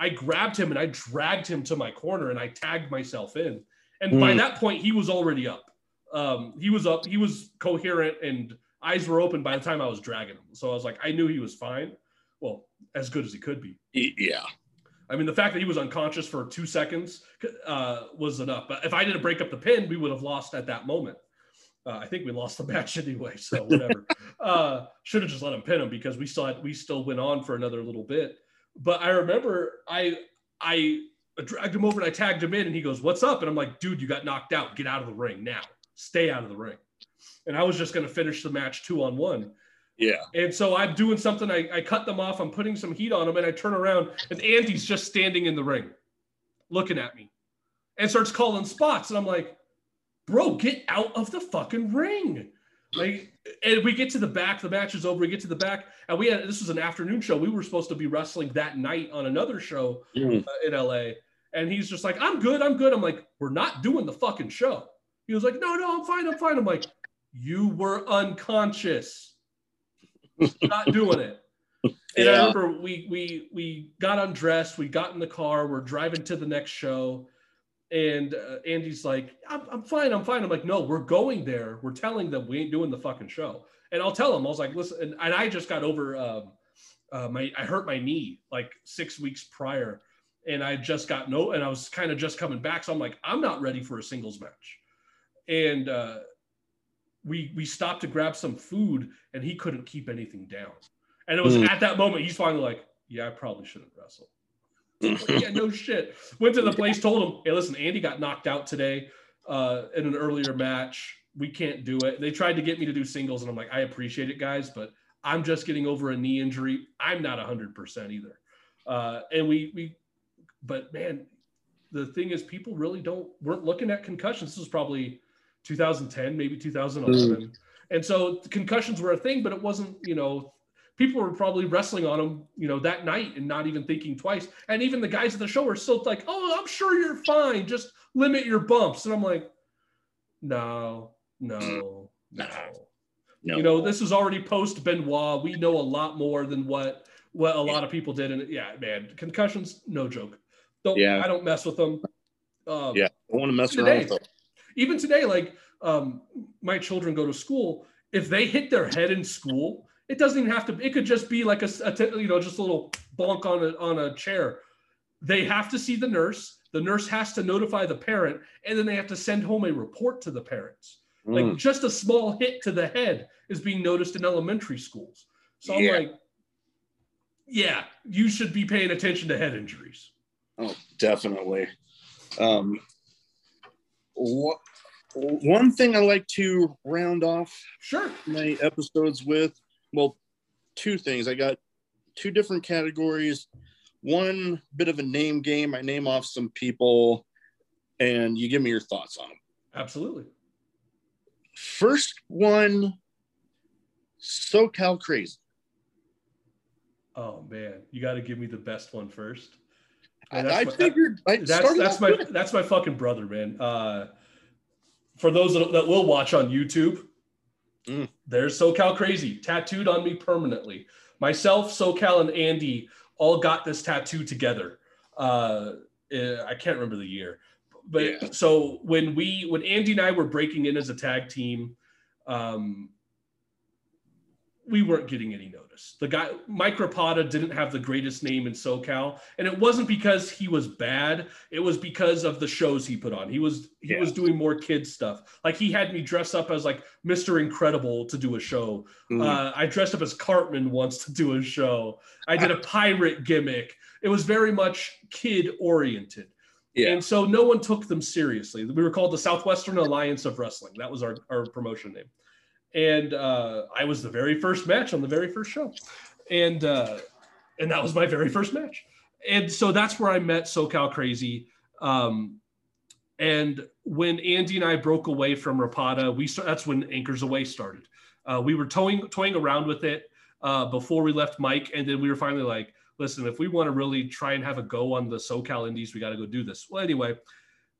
I grabbed him and I dragged him to my corner and I tagged myself in. And by Mm. that point, he was already up. Um, he was up. He was coherent and eyes were open by the time I was dragging him. So I was like, I knew he was fine. Well, as good as he could be. yeah I mean, the fact that he was unconscious for two seconds uh, was enough. But if I didn't break up the pin, we would have lost at that moment. Uh, I think we lost the match anyway, so whatever. uh, should have just let him pin him because we still had, we still went on for another little bit. But I remember I I dragged him over and I tagged him in, and he goes, "What's up?" And I'm like, "Dude, you got knocked out. Get out of the ring now. Stay out of the ring." And I was just going to finish the match two on one. yeah And so I'm doing something. I, I cut them off. I'm putting some heat on them, and I turn around, and Andy's just standing in the ring, looking at me, and starts calling spots. And I'm like, "Bro, get out of the fucking ring!" Like, and we get to the back. The match is over. We get to the back, and we had this was an afternoon show. We were supposed to be wrestling that night on another show Mm. uh, in LA. And he's just like, I'm good, I'm good. I'm like, we're not doing the fucking show. He was like, no, no, I'm fine, I'm fine. I'm like, you were unconscious. not doing it. And I remember we we we got undressed, we got in the car, we're driving to the next show, and uh, Andy's like, I'm, I'm fine, I'm fine. I'm like, no, we're going there. We're telling them we ain't doing the fucking show. And I'll tell him, I was like, listen, and, and I just got over um, uh, my I hurt my knee like six weeks prior, and I just got no, and I was kind of just coming back, so I'm like, I'm not ready for a singles match, and uh, we we stopped to grab some food, and he couldn't keep anything down, and it was Mm. at that moment he's finally like, yeah, I probably shouldn't wrestle. yeah, no shit. Went to the place, told him, hey, listen, Andy got knocked out today uh, in an earlier match. We can't do it. They tried to get me to do singles, and I'm like, I appreciate it, guys, but I'm just getting over a knee injury. I'm not 100% either. Uh, and we, we, but man, the thing is, people really don't, weren't looking at concussions. This was probably 2010, maybe 2011. Mm. And so concussions were a thing, but it wasn't, you know, people were probably wrestling on them, you know, that night and not even thinking twice. And even the guys at the show were still like, "Oh, I'm sure you're fine. Just limit your bumps." And I'm like, "No, no, no." no. You know, this is already post Benoit. We know a lot more than what what a lot of people did. And yeah, man, concussions, no joke. Don't yeah. I don't mess with them. Um, yeah, I want to mess around with them. Even today, like um, my children go to school. If they hit their head in school, it doesn't even have to. It could just be like a, a you know just a little bonk on a on a chair. They have to see the nurse. The nurse has to notify the parent, and then they have to send home a report to the parents. Mm. Like just a small hit to the head is being noticed in elementary schools. So I'm like, yeah, you should be paying attention to head injuries. Oh, definitely. Um, one thing I like to round off sure my episodes with well, two things. I got two different categories. One bit of a name game. I name off some people, and you give me your thoughts on them. Absolutely. First one, SoCal Crazy. Oh man, you got to give me the best one first. I, I my, figured that, that's that's my good. that's my fucking brother, man. Uh, for those that, that will watch on YouTube, Mm. There's SoCal Crazy tattooed on me permanently. Myself, SoCal, and Andy all got this tattoo together. Uh, eh, I can't remember the year, but yeah. so when we when Andy and I were breaking in as a tag team, um, we weren't getting any notice. The guy Mike Rapada didn't have the greatest name in SoCal, and it wasn't because he was bad. It was because of the shows he put on. He was he yeah. was doing more kids stuff. Like he had me dress up as like Mr. Incredible to do a show. Mm. Uh, I dressed up as Cartman once to do a show. I did a pirate gimmick. It was very much kid oriented. Yeah. And so no one took them seriously. We were called the Southwestern Alliance of Wrestling. That was our, our promotion name and uh, I was the very first match on the very first show, and uh, and that was my very first match, and so that's where I met SoCal Crazy. Um, and when Andy and I broke away from Rapada, we that's when Anchors Away started. Uh, we were toying toying around with it uh, before we left Mike, and then we were finally like, listen, if we want to really try and have a go on the SoCal Indies, we got to go do this. Well, anyway,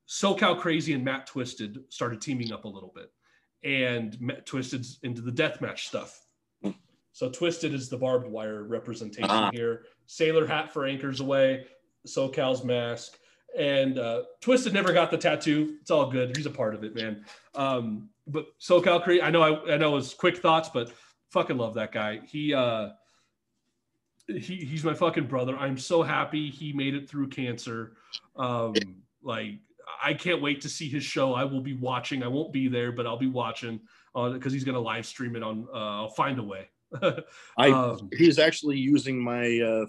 SoCal Crazy and Matt Twisted started teaming up a little bit and Twisted into the deathmatch stuff. So Twisted is the barbed wire representation uh-huh. here. Sailor hat for anchors away. SoCal's mask. And uh, Twisted never got the tattoo. It's all good. He's a part of it, man. Um, but SoCal Creed, I know I, I know his quick thoughts, but fucking love that guy. He uh he, he's my fucking brother. I'm so happy he made it through cancer. Um, like I can't wait to see his show. I will be watching. I won't be there, but I'll be watching because uh, he's going to live stream it on. Uh, I'll find a way. I um, he's actually using my uh,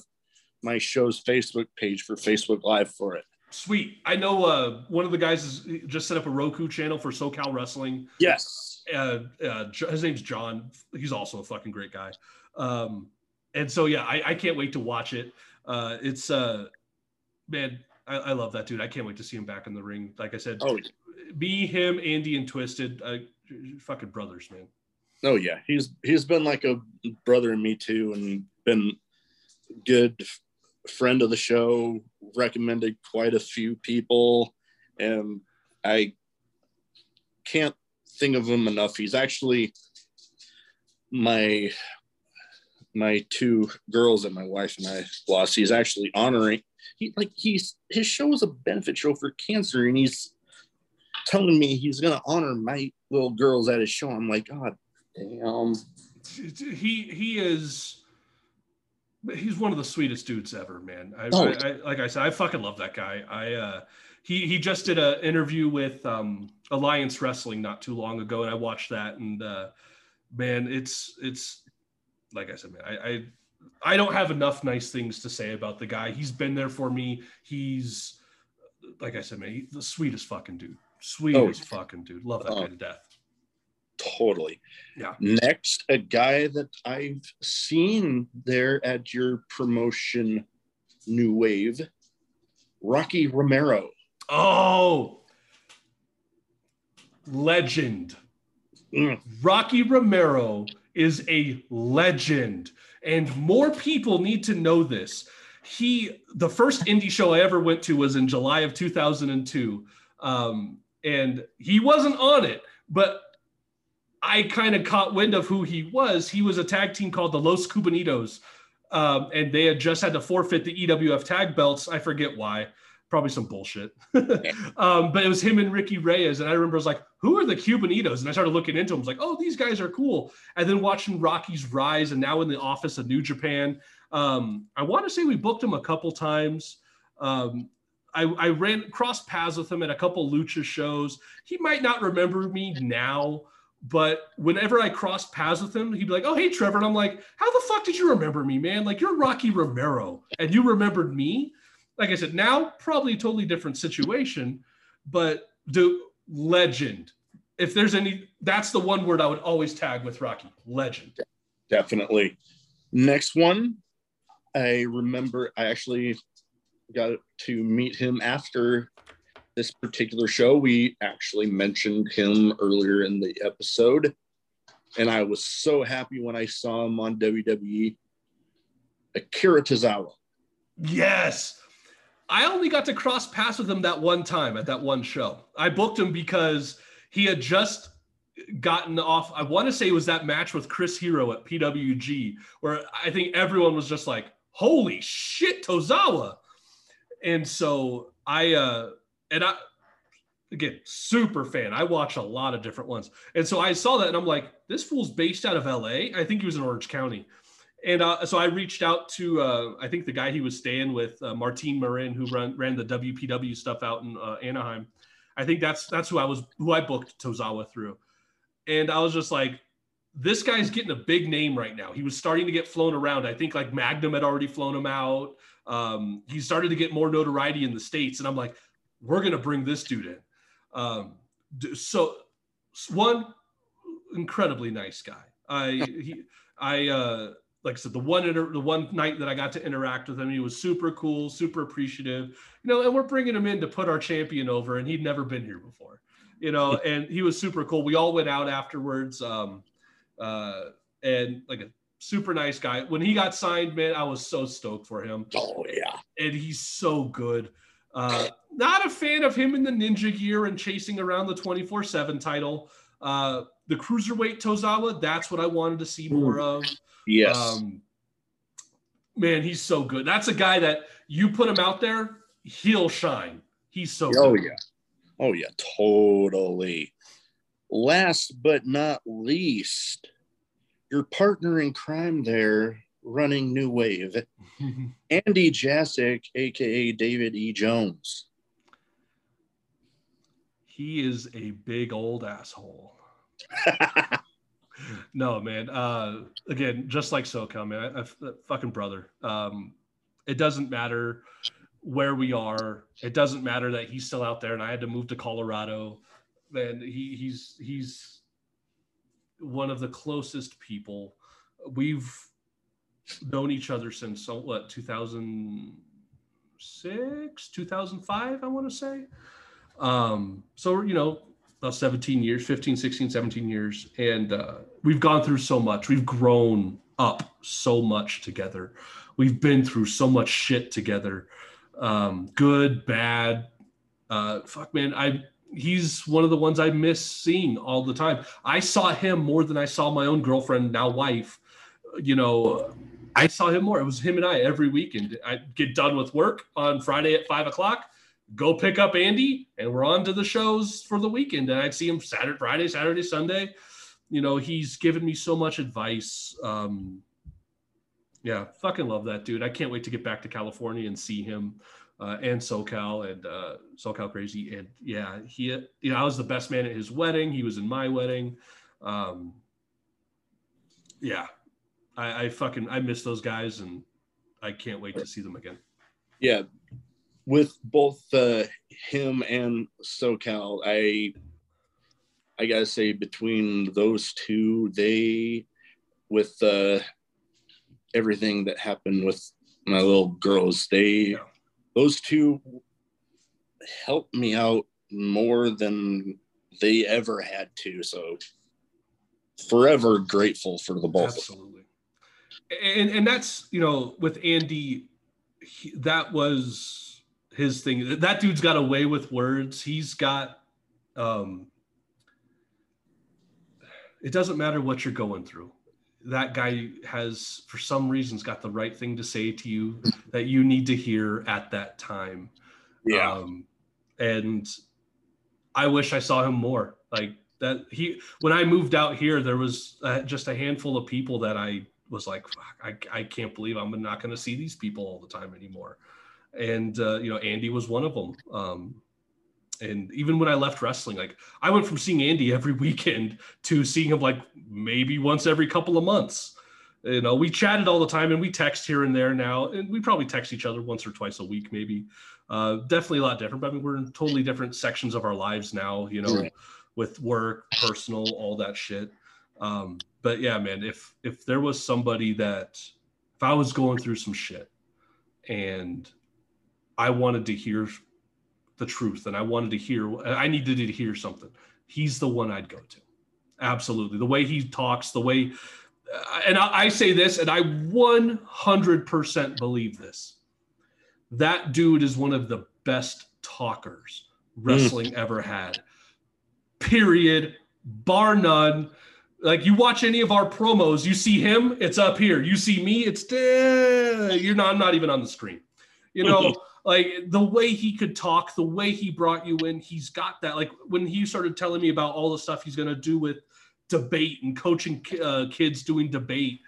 my show's Facebook page for Facebook Live for it. Sweet. I know uh, one of the guys is just set up a Roku channel for SoCal Wrestling. Yes. Uh, uh, his name's John. He's also a fucking great guy. Um, and so yeah, I, I can't wait to watch it. Uh, it's uh, man, I, I, love that dude. I can't wait to see him back in the ring. Like I said, oh, be him, Andy, and Twisted, uh, fucking brothers, man. Oh yeah, he's he's been like a brother in me too, and been good friend of the show. Recommended quite a few people, and I can't think of him enough. He's actually my my two girls that my wife and I lost. He's actually honoring he like he's his show is a benefit show for cancer, and he's telling me he's gonna honor my little girls at his show. I'm like, God damn. He he is he's one of the sweetest dudes ever, man. I, oh. I, I, like I said, I fucking love that guy. I uh, he he just did an interview with um, Alliance Wrestling not too long ago, and I watched that, and uh, man, it's it's like I said, man, I, I I don't have enough nice things to say about the guy. He's been there for me. He's like I said, man, the sweetest fucking dude. Sweetest oh, fucking dude. Love that uh, guy to death. Totally. Yeah. Next, a guy that I've seen there at your promotion, New Wave, Rocky Romero. Oh, legend. Mm. Rocky Romero is a legend, and more people need to know this. He, the first indie show I ever went to was in July of 2002, um, and he wasn't on it, but I kind of caught wind of who he was. He was a tag team called the Los Cubanitos, um, and they had just had to forfeit the EWF tag belts. I forget why probably some bullshit. um, but it was him and Ricky Reyes. And I remember I was like, who are the Cubanitos? And I started looking into them. I was like, oh, these guys are cool. And then watching Rocky's rise and now in the office of New Japan. Um, I want to say we booked him a couple times. Um, I, I ran cross paths with him at a couple lucha shows. He might not remember me now, but whenever I cross paths with him, he'd be like, "Oh, hey, Trevor," and I'm like, "How the fuck did you remember me, man? Like you're Rocky Romero, and you remembered me." Like I said, now probably a totally different situation, but the legend. If there's any, that's the one word I would always tag with Rocky legend. Definitely. Next one, I remember I actually got to meet him after this particular show. We actually mentioned him earlier in the episode, and I was so happy when I saw him on WWE. Akira Tozawa. Yes, I only got to cross paths with him that one time at that one show. I booked him because he had just gotten off. I want to say it was that match with Chris Hero at PWG, where I think everyone was just like, "Holy shit, Tozawa!" And so I, uh, and I, again, super fan. I watch a lot of different ones, and so I saw that, and I'm like, "This fool's based out of LA." I think he was in Orange County. And uh, so I reached out to uh, I think the guy he was staying with, uh, Martin Marin, who run, ran the WPW stuff out in uh, Anaheim. I think that's that's who I was who I booked Tozawa through, and I was just like, this guy's getting a big name right now. He was starting to get flown around. I think like Magnum had already flown him out. Um, he started to get more notoriety in the states, and I'm like, we're gonna bring this dude in. Um, so one incredibly nice guy. I he I uh like I said, the one inter- the one night that I got to interact with him, he was super cool, super appreciative. You know, and we're bringing him in to put our champion over, and he'd never been here before. You know, and he was super cool. We all went out afterwards, um, uh, and like a super nice guy. When he got signed, man, I was so stoked for him. Oh yeah, and he's so good. Uh, not a fan of him in the ninja gear and chasing around the twenty four seven title. Uh, the cruiserweight Tozawa, that's what I wanted to see more of. Yes. Um, man, he's so good. That's a guy that you put him out there, he'll shine. He's so Oh good. yeah. Oh yeah, totally. Last but not least, your partner in crime there running New Wave, Andy Jasek, aka David E. Jones. He is a big old asshole. no, man. Uh, again, just like SoCal, man. I, fucking brother. Um, it doesn't matter where we are. It doesn't matter that he's still out there, and I had to move to Colorado. Man, he, he's he's one of the closest people. We've known each other since what 2006 2005 i want to say um so you know about 17 years 15 16 17 years and uh, we've gone through so much. We've grown up so much together. We've been through so much shit together. Um, good bad uh, fuck man i he's one of the ones i miss seeing all the time. I saw him more than i saw my own girlfriend now wife you know i saw him more. It was him and i every weekend. I get done with work on friday at five o'clock go pick up Andy, and we're on to the shows for the weekend. And I'd see him Saturday, Friday, Saturday, Sunday. You know, he's given me so much advice. Um, yeah, fucking love that dude. I can't wait to get back to California and see him uh, and SoCal and uh, SoCal Crazy. And yeah, he, you know, I was the best man at his wedding. He was in my wedding. Um, yeah, I, I fucking I miss those guys, and I can't wait to see them again. Yeah, with both uh, him and SoCal, I I gotta say between those two, they with uh, everything that happened with my little girls, they those two helped me out more than they ever had to. So forever grateful for the both. Absolutely. And and that's you know with Andy, he, that was his thing. That dude's got a way with words. He's got um it doesn't matter what you're going through. That guy has, for some reasons, got the right thing to say to you that you need to hear at that time. Yeah. Um, and I wish I saw him more. Like that, he when I moved out here, there was uh, just a handful of people that I was like, I, I can't believe I'm not going to see these people all the time anymore. And uh, you know, Andy was one of them. Um, and even when I left wrestling, like I went from seeing Andy every weekend to seeing him like maybe once every couple of months. You know, we chatted all the time and we text here and there now, and we probably text each other once or twice a week, maybe. Uh, definitely a lot different. But I mean, we're in totally different sections of our lives now. You know, with work, personal, all that shit. Um, but yeah, man, if if there was somebody that if I was going through some shit and I wanted to hear the truth and I wanted to hear, I needed to hear something. He's the one I'd go to. Absolutely. The way he talks, the way, uh, and I, I say this, and I 100% believe this. That dude is one of the best talkers wrestling mm. ever had. Period. Bar none. Like you watch any of our promos, you see him, it's up here. You see me, it's uh, you're not. I'm not even on the screen. You know, like the way he could talk, the way he brought you in, he's got that. Like when he started telling me about all the stuff he's to do with debate and coaching uh, kids doing debate,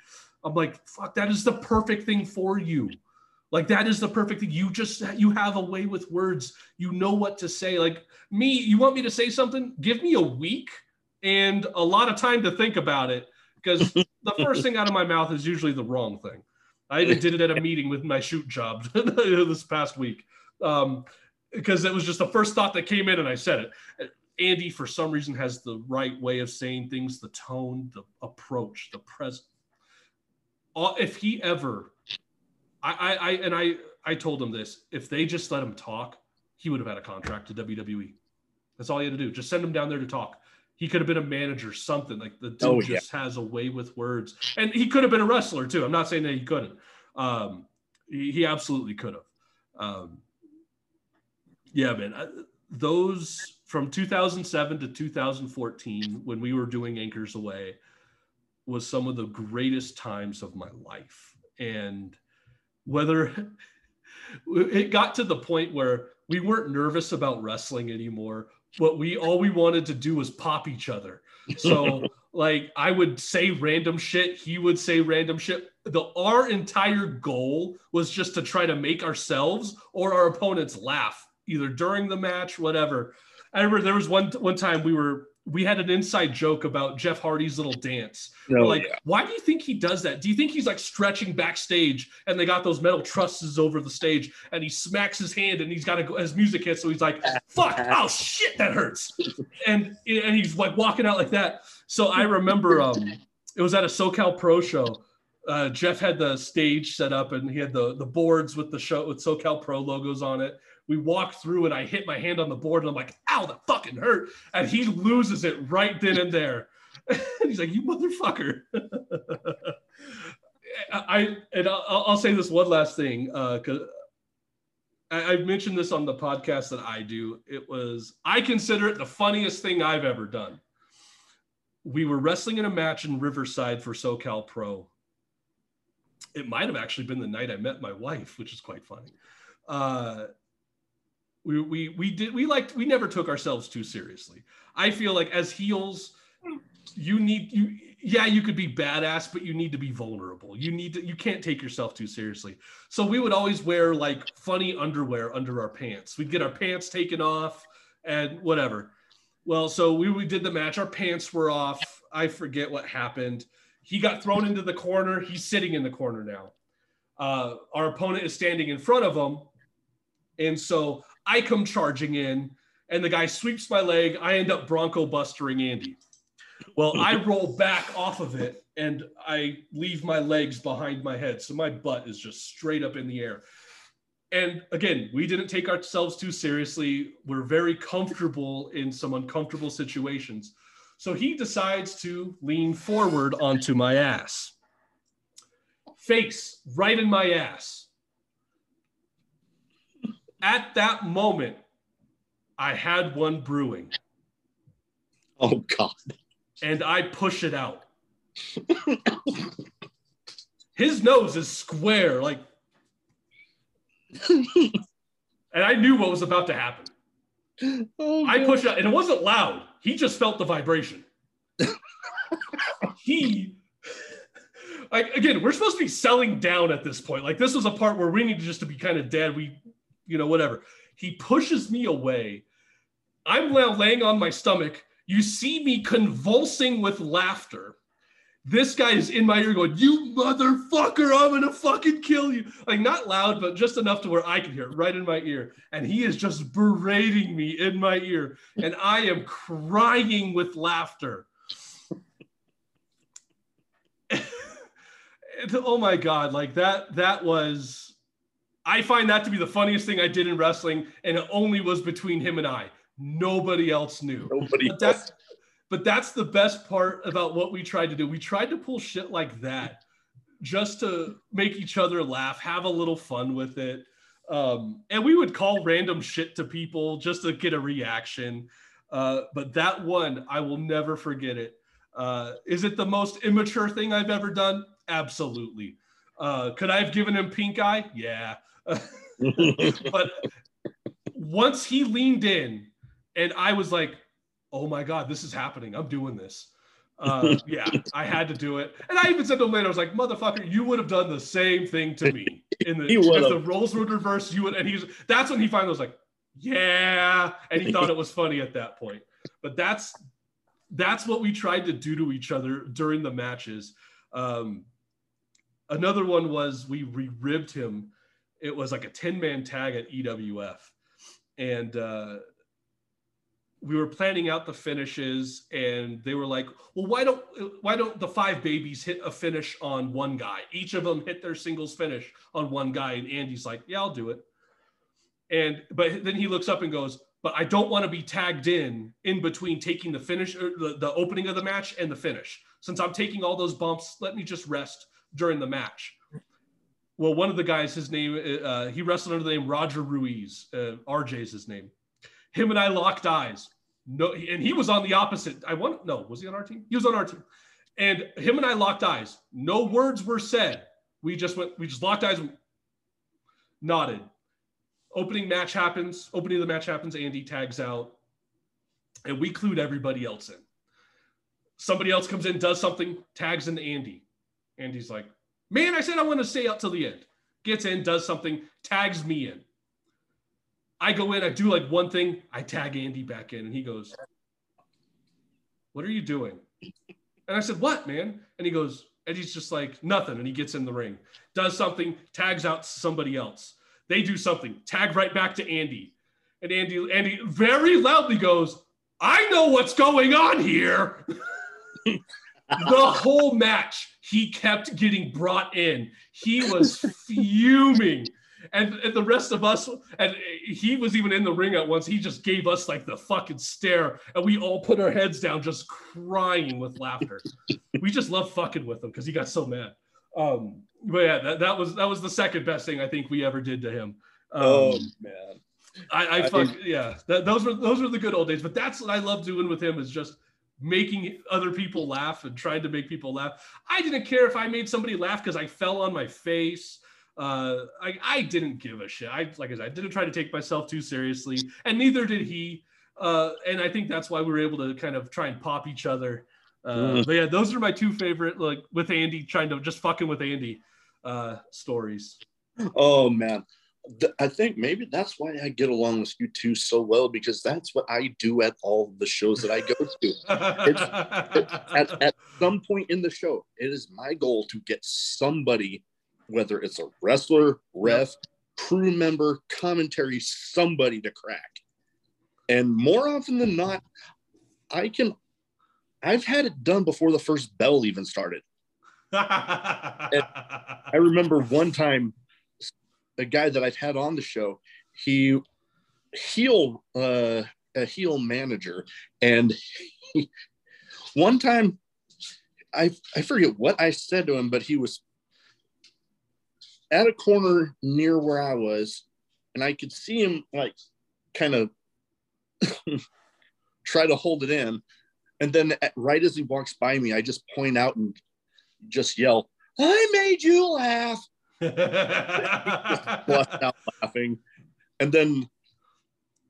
I'm like, fuck, that is the perfect thing for you. Like that is the perfect thing. You just you have a way with words. You know what to say. Like me, you want me to say something? Give me a week and a lot of time to think about it because the first thing out of my mouth is usually the wrong thing. I even did it at a meeting with my shoot job this past week um, because it was just the first thought that came in and I said it. Andy, for some reason, has the right way of saying things, the tone, the approach, the present. If he ever, I, I, I, and I, I told him this: if they just let him talk, he would have had a contract to WWE. That's all he had to do. Just send him down there to talk. He could have been a manager, something like the dude oh, just has a way with words, and he could have been a wrestler too. I'm not saying that he couldn't. Um, he, he, absolutely could have. Um, yeah, man. those from 2007 to 2014, when we were doing Anchors Away, was some of the greatest times of my life. And whether it got to the point where we weren't nervous about wrestling anymore but we all we wanted to do was pop each other. So like I would say random shit, he would say random shit. The our entire goal was just to try to make ourselves or our opponents laugh, either during the match, whatever. I remember there was one one time we were we had an inside joke about Jeff Hardy's little dance. Oh, like, yeah. why do you think he does that? Do you think he's like stretching backstage and they got those metal trusses over the stage and he smacks his hand and he's got to go as music hits. So he's like, fuck, oh shit, that hurts. And, and he's like walking out like that. So I remember um, it was at a SoCal Pro show. Uh, Jeff had the stage set up and he had the, the boards with the show with SoCal Pro logos on it we walk through and I hit my hand on the board and I'm like, ow, that fucking hurt. And he loses it right then and there. and he's like, you motherfucker. I and I'll, I'll, say this one last thing uh, I, I've mentioned this on the podcast that I do. It was I consider it the funniest thing I've ever done. We were wrestling in a match in Riverside for SoCal Pro. It might have actually been the night I met my wife, which is quite funny. Uh, we we we did we liked we never took ourselves too seriously. I feel like as heels, you need you yeah you could be badass, but you need to be vulnerable. You need to you can't take yourself too seriously. So we would always wear like funny underwear under our pants. We'd get our pants taken off and whatever. Well, so we, we did the match. Our pants were off. I forget what happened. He got thrown into the corner. He's sitting in the corner now. Uh, our opponent is standing in front of him. And so I come charging in, and the guy sweeps my leg. I end up Bronco bustering Andy. Well, I roll back off of it and I leave my legs behind my head. So my butt is just straight up in the air. And again, we didn't take ourselves too seriously. We're very comfortable in some uncomfortable situations. So he decides to lean forward onto my ass. Face right in my ass. At that moment, I had one brewing. Oh, God. And I push it out. His nose is square, like. and I knew what was about to happen. Oh, I pushed out, and it wasn't loud. He just felt the vibration. he, like, again, we're supposed to be selling down at this point. Like, this was a part where we needed just to be kind of dead. We, you know, whatever. He pushes me away. I'm now laying on my stomach. You see me convulsing with laughter this guy is in my ear going, You motherfucker, I'm gonna fucking kill you. Like, not loud, but just enough to where I can hear it right in my ear. And he is just berating me in my ear. And I am crying with laughter. oh my God, like that, that was, I find that to be the funniest thing I did in wrestling. And it only was between him and I. Nobody else knew. Nobody but else. But that's the best part about what we tried to do. We tried to pull shit like that just to make each other laugh, have a little fun with it. Um, and we would call random shit to people just to get a reaction. Uh, but that one, I will never forget it. Uh, is it the most immature thing I've ever done? Absolutely. Uh, could I have given him pink eye? Yeah. but once he leaned in and I was like, oh my god, this is happening. I'm doing this. Uh, yeah, I had to do it. And I even said to him later, I was like, motherfucker, you would have done the same thing to me. In the if the roles would reverse, you would and he's that's when he finally was like, Yeah. And he thought it was funny at that point. But that's that's what we tried to do to each other during the matches. Um, another one was we re-ribbed him. It was like a 10-man tag at EWF. And uh, we were planning out the finishes and they were like well why don't why don't the five babies hit a finish on one guy? Each of them hit their singles finish on one guy. And andy's like yeah i'll do it. And but then he looks up and goes but i don't want to be tagged in in between taking the finish or the, the opening of the match and the finish. Since i'm taking all those bumps let me just rest during the match well one of the guys his name uh, he wrestled under the name roger ruiz uh, rj's his name him and I locked eyes. No, and he was on the opposite. I want no, was he on our team? He was on our team. And him and I locked eyes. No words were said. We just went, we just locked eyes and nodded. Opening match happens. Opening of the match happens. Andy tags out. And we clued everybody else in. Somebody else comes in, does something, tags in Andy. Andy's like, man, I said I want to stay out till the end. Gets in, does something, tags me in. I go in, I do like one thing, I tag Andy back in, and he goes, What are you doing? And I said, What, man? And he goes, and he's just like, Nothing. And he gets in the ring, does something, tags out somebody else. They do something, tag right back to Andy. And Andy, Andy very loudly goes, I know what's going on here. the whole match, he kept getting brought in. He was fuming and, and the rest of us, and he was even in the ring at once. He just gave us like the fucking stare, and we all put our heads down, just crying with laughter. we just love fucking with him because he got so mad. Um, but yeah, that, that was that was the second best thing I think we ever did to him. Um, oh man, I, I fuck yeah. That, those were those were the good old days. But that's what I love doing with him is just making other people laugh and trying to make people laugh. I didn't care if I made somebody laugh because I fell on my face uh, I, I didn't give a shit. I like I said, I didn't try to take myself too seriously, and neither did he. Uh, and I think that's why we were able to kind of try and pop each other. Uh, mm. But yeah, those are my two favorite, like with Andy trying to just fucking with Andy uh, stories. Oh man, th- I think maybe that's why I get along with you two so well because that's what I do at all the shows that I go to. at, at some point in the show, it is my goal to get somebody, whether it's a wrestler, ref, crew member, commentary, somebody to crack. And more often than not, I can, I've had it done before the first bell even started. I remember one time, a guy that I've had on the show, he heel uh, a heel manager, and he, one time, I I forget what I said to him, but he was at a corner near where I was, and I could see him like kind of try to hold it in. And then right as he walks by me, I just point out and just yell, I made you laugh. bust out laughing. And then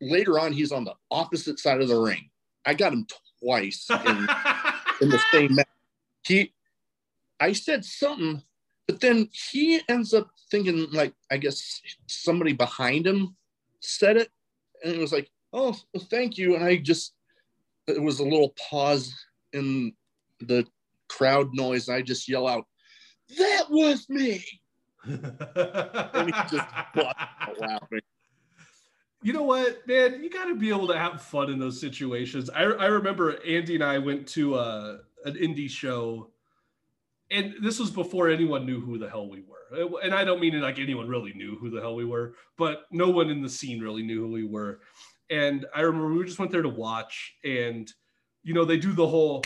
later on, he's on the opposite side of the ring. I got him twice in, in the same match. He, I said something, but then he ends up thinking like I guess somebody behind him said it, and it was like, "Oh, well, thank you." And I just it was a little pause in the crowd noise. I just yell out, "That was me!" and he just laughing. You know what, man? You got to be able to have fun in those situations. I, I remember Andy and I went to uh, an indie show, and this was before anyone knew who the hell we were. And I don't mean like anyone really knew who the hell we were, but no one in the scene really knew who we were. And I remember we just went there to watch, and you know they do the whole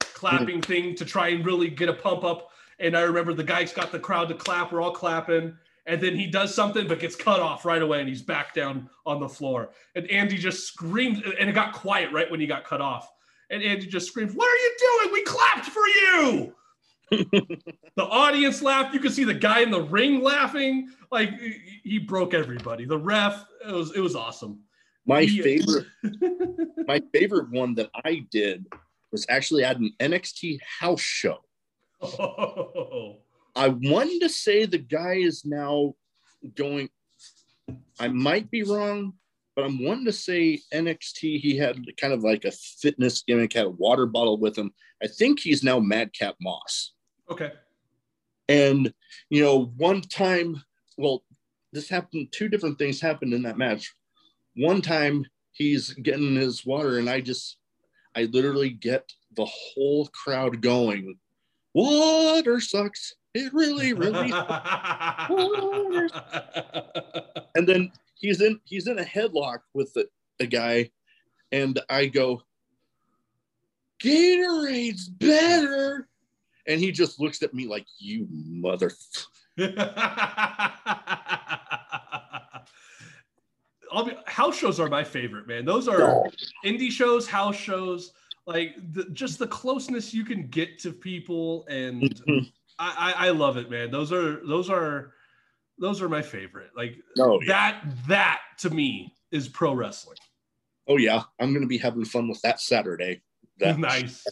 clapping thing to try and really get a pump up. And I remember the guy's got the crowd to clap. We're all clapping. And then he does something, but gets cut off right away, and he's back down on the floor. And Andy just screamed, and it got quiet right when he got cut off. And Andy just screams, "What are you doing? We clapped for you!" the audience laughed. You could see the guy in the ring laughing. Like he broke everybody. The ref, it was it was awesome. My he, favorite, my favorite one that I did was actually at an NXT house show. Oh. I wanted to say the guy is now going. I might be wrong, but I'm wanting to say NXT. He had kind of like a fitness gimmick, had a water bottle with him. I think he's now Madcap Moss. Okay. And you know, one time, well, this happened. Two different things happened in that match. One time, he's getting his water, and I just, I literally get the whole crowd going. Water sucks. It really, really. and then he's in he's in a headlock with the, the guy, and I go, Gatorade's better. And he just looks at me like, you mother. Be, house shows are my favorite, man. Those are oh. indie shows, house shows, like the, just the closeness you can get to people, and mm-hmm. I, I, I love it, man. Those are those are those are my favorite. Like oh, that yeah. that to me is pro wrestling. Oh yeah, I'm gonna be having fun with that Saturday. That nice.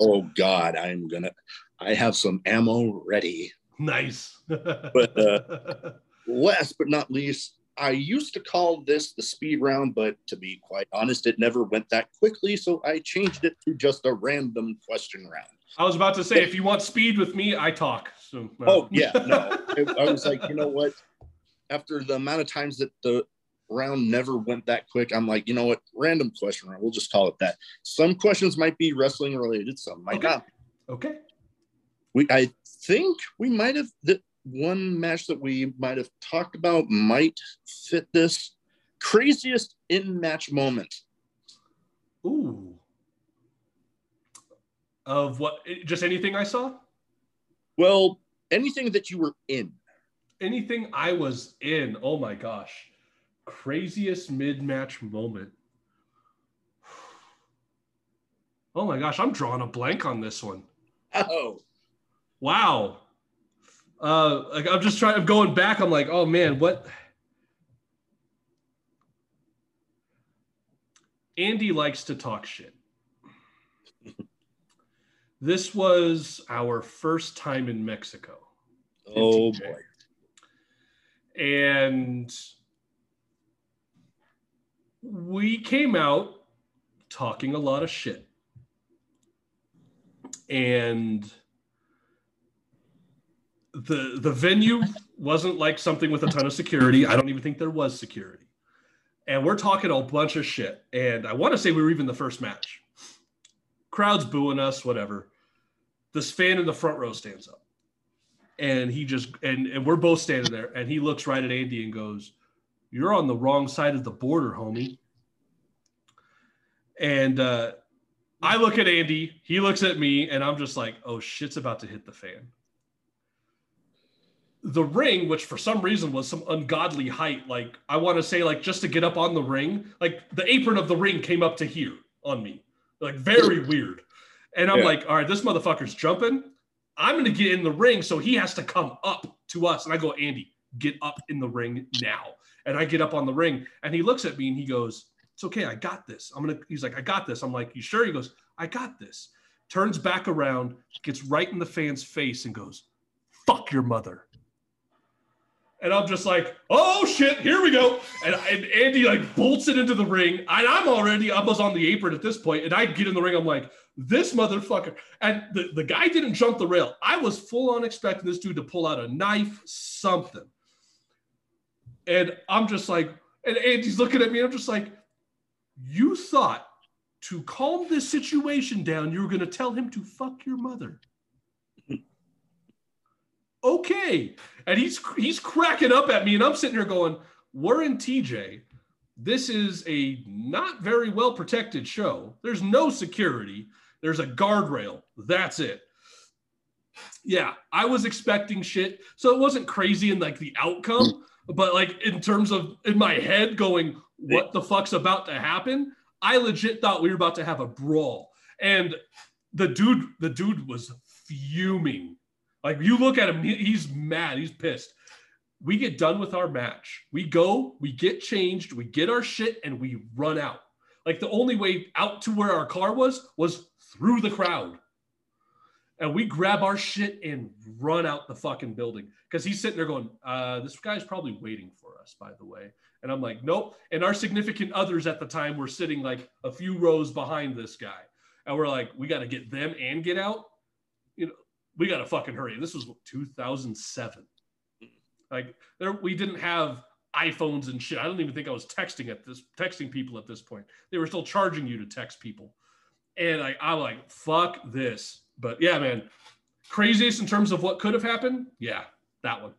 oh God, I'm gonna. I have some ammo ready. Nice. but uh, last but not least, I used to call this the speed round, but to be quite honest, it never went that quickly, so I changed it to just a random question round. I was about to say, if you want speed with me, I talk. So. Uh. Oh yeah, no. I was like, you know what? After the amount of times that the round never went that quick, I'm like, you know what? Random question round. We'll just call it that. Some questions might be wrestling related. Some might okay. not. Okay. We, I think we might have the one match that we might have talked about might fit this craziest in match moment. Ooh of what eh, just anything I saw? Well, anything that you were in. Anything I was in. Oh my gosh. Craziest mid-match moment. Oh my gosh, I'm drawing a blank on this one. Oh. Wow. Uh like I'm just trying I'm going back. I'm like, oh man, what Andy likes to talk shit. This was our first time in Mexico. Oh boy. And we came out talking a lot of shit. And the the venue wasn't like something with a ton of security. I don't even think there was security. And we're talking a bunch of shit. And I want to say we were even the first match. Crowd's booing us, whatever. This fan in the front row stands up. And he just and, and we're both standing there. And he looks right at Andy and goes, You're on the wrong side of the border, homie. And uh I look at Andy, he looks at me, and I'm just like, oh shit's about to hit the fan the ring, which for some reason was some ungodly height, like I want to say, like just to get up on the ring, like the apron of the ring came up to here on me, like very weird. And I'm yeah. like, all right, this motherfucker's jumping. I'm gonna get in the ring, so he has to come up to us. And I go, Andy, get up in the ring now. And I get up on the ring, and he looks at me and he goes, It's okay, I got this. I'm gonna, he's like, I got this. I'm like, You sure? He goes, I got this. Turns back around, gets right in the fan's face, and goes, Fuck your mother and I'm just like, oh shit, here we go. And, and Andy like bolts it into the ring. And I'm already almost on the apron at this point. And I get in the ring. I'm like, this motherfucker. And the, the guy didn't jump the rail. I was full on expecting this dude to pull out a knife, something. And I'm just like, and Andy's looking at me. I'm just like, you thought to calm this situation down, you were going to tell him to fuck your mother okay. And he's he's cracking up at me, and I'm sitting here going, we're in TJ. This is a not very well protected show. There's no security. There's a guardrail. That's it. Yeah, I was expecting shit. So it wasn't crazy in like the outcome, but like in terms of in my head going, what the fuck's about to happen? I legit thought we were about to have a brawl. And the dude, the dude was fuming like you look at him, he's mad, he's pissed. We get done with our match. We go, we get changed, we get our shit, and we run out. Like the only way out to where our car was was through the crowd. And we grab our shit and run out the fucking building because he's sitting there going, uh, This guy's probably waiting for us, by the way. And I'm like, Nope. And our significant others at the time were sitting like a few rows behind this guy. And we're like, We got to get them and get out we got to fucking hurry. This was 2007. Like there, we didn't have iPhones and shit. I don't even think I was texting at this, texting people at this point. They were still charging you to text people. And I, I'm like, fuck this. But yeah, man, craziest in terms of what could have happened. Yeah, that one.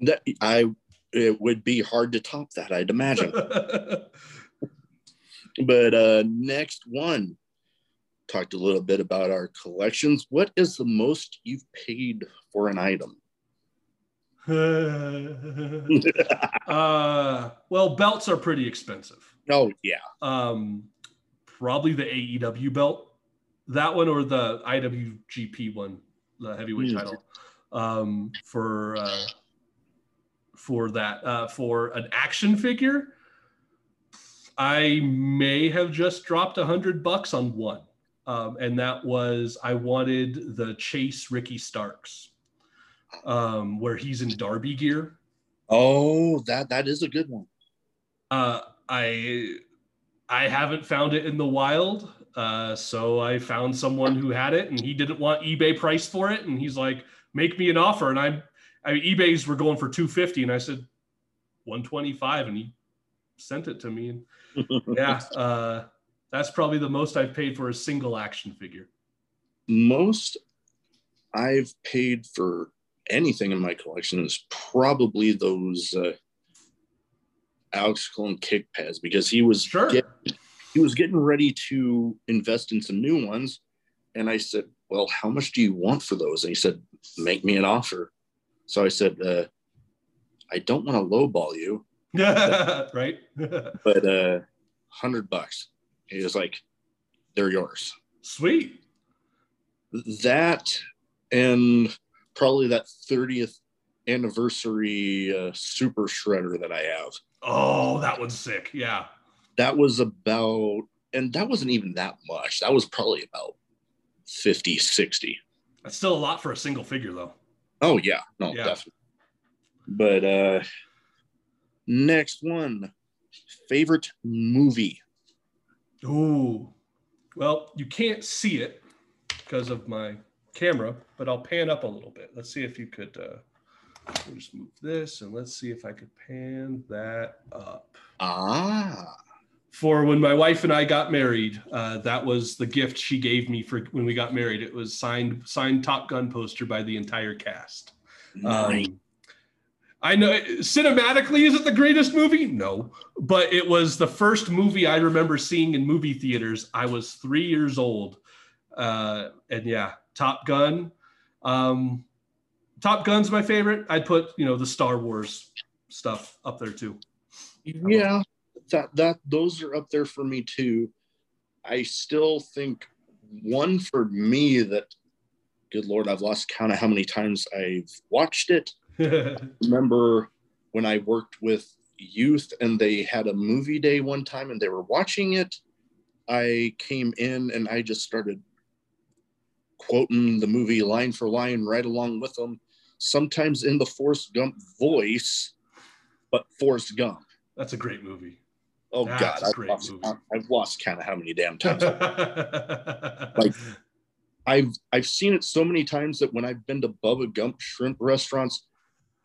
That I, it would be hard to top that, I'd imagine. but uh, next one, talked a little bit about our collections. What is the most you've paid for an item? uh, well, belts are pretty expensive. Oh yeah. Um, probably the AEW belt, that one or the IWGP one, the heavyweight mm. title, um, for uh, for that uh, for an action figure. I may have just dropped a hundred bucks on one um, and that was I wanted the Chase Ricky Starks, um, where he's in Darby gear. Oh, that that is a good one. Uh, I I haven't found it in the wild, uh, so I found someone who had it, and he didn't want eBay price for it, and he's like, "Make me an offer," and I, I eBay's were going for two fifty, and I said, one twenty five, and he sent it to me, and yeah. Uh, that's probably the most I've paid for a single action figure. Most I've paid for anything in my collection is probably those uh, Alex Colon kick pads because he was sure. Getting, he was getting ready to invest in some new ones, and I said, "Well, how much do you want for those?" And he said, "Make me an offer." So I said, uh, "I don't want to lowball you, right? but uh, hundred bucks." He was like, they're yours. Sweet. That and probably that 30th anniversary uh, super shredder that I have. Oh, that was sick. Yeah. That was about, and that wasn't even that much. That was probably about 50, 60. That's still a lot for a single figure, though. Oh, yeah. No, yeah. definitely. But uh, Next one, favorite movie. Ooh, well, you can't see it because of my camera, but I'll pan up a little bit. Let's see if you could. Uh, we'll just move this and let's see if I could pan that up. Ah, For when my wife and I got married, uh, that was the gift she gave me for when we got married. It was signed signed Top Gun poster by the entire cast. nice. Um, I know cinematically, is it the greatest movie? No, but it was the first movie I remember seeing in movie theaters. I was three years old, uh, and yeah, Top Gun. Um, Top Gun's my favorite. I'd put you know the Star Wars stuff up there too. yeah, that that those are up there for me too. I still think one for me that, good lord, I've lost count of how many times I've watched it. remember when I worked with youth and they had a movie day one time and they were watching it. I came in and I just started quoting the movie line for line right along with them, sometimes in the Forrest Gump voice, but Forrest Gump. That's a great movie. Oh That's God, I've great lost. I've lost count of how many damn times. like I've I've seen it so many times that when I've been to Bubba Gump shrimp restaurants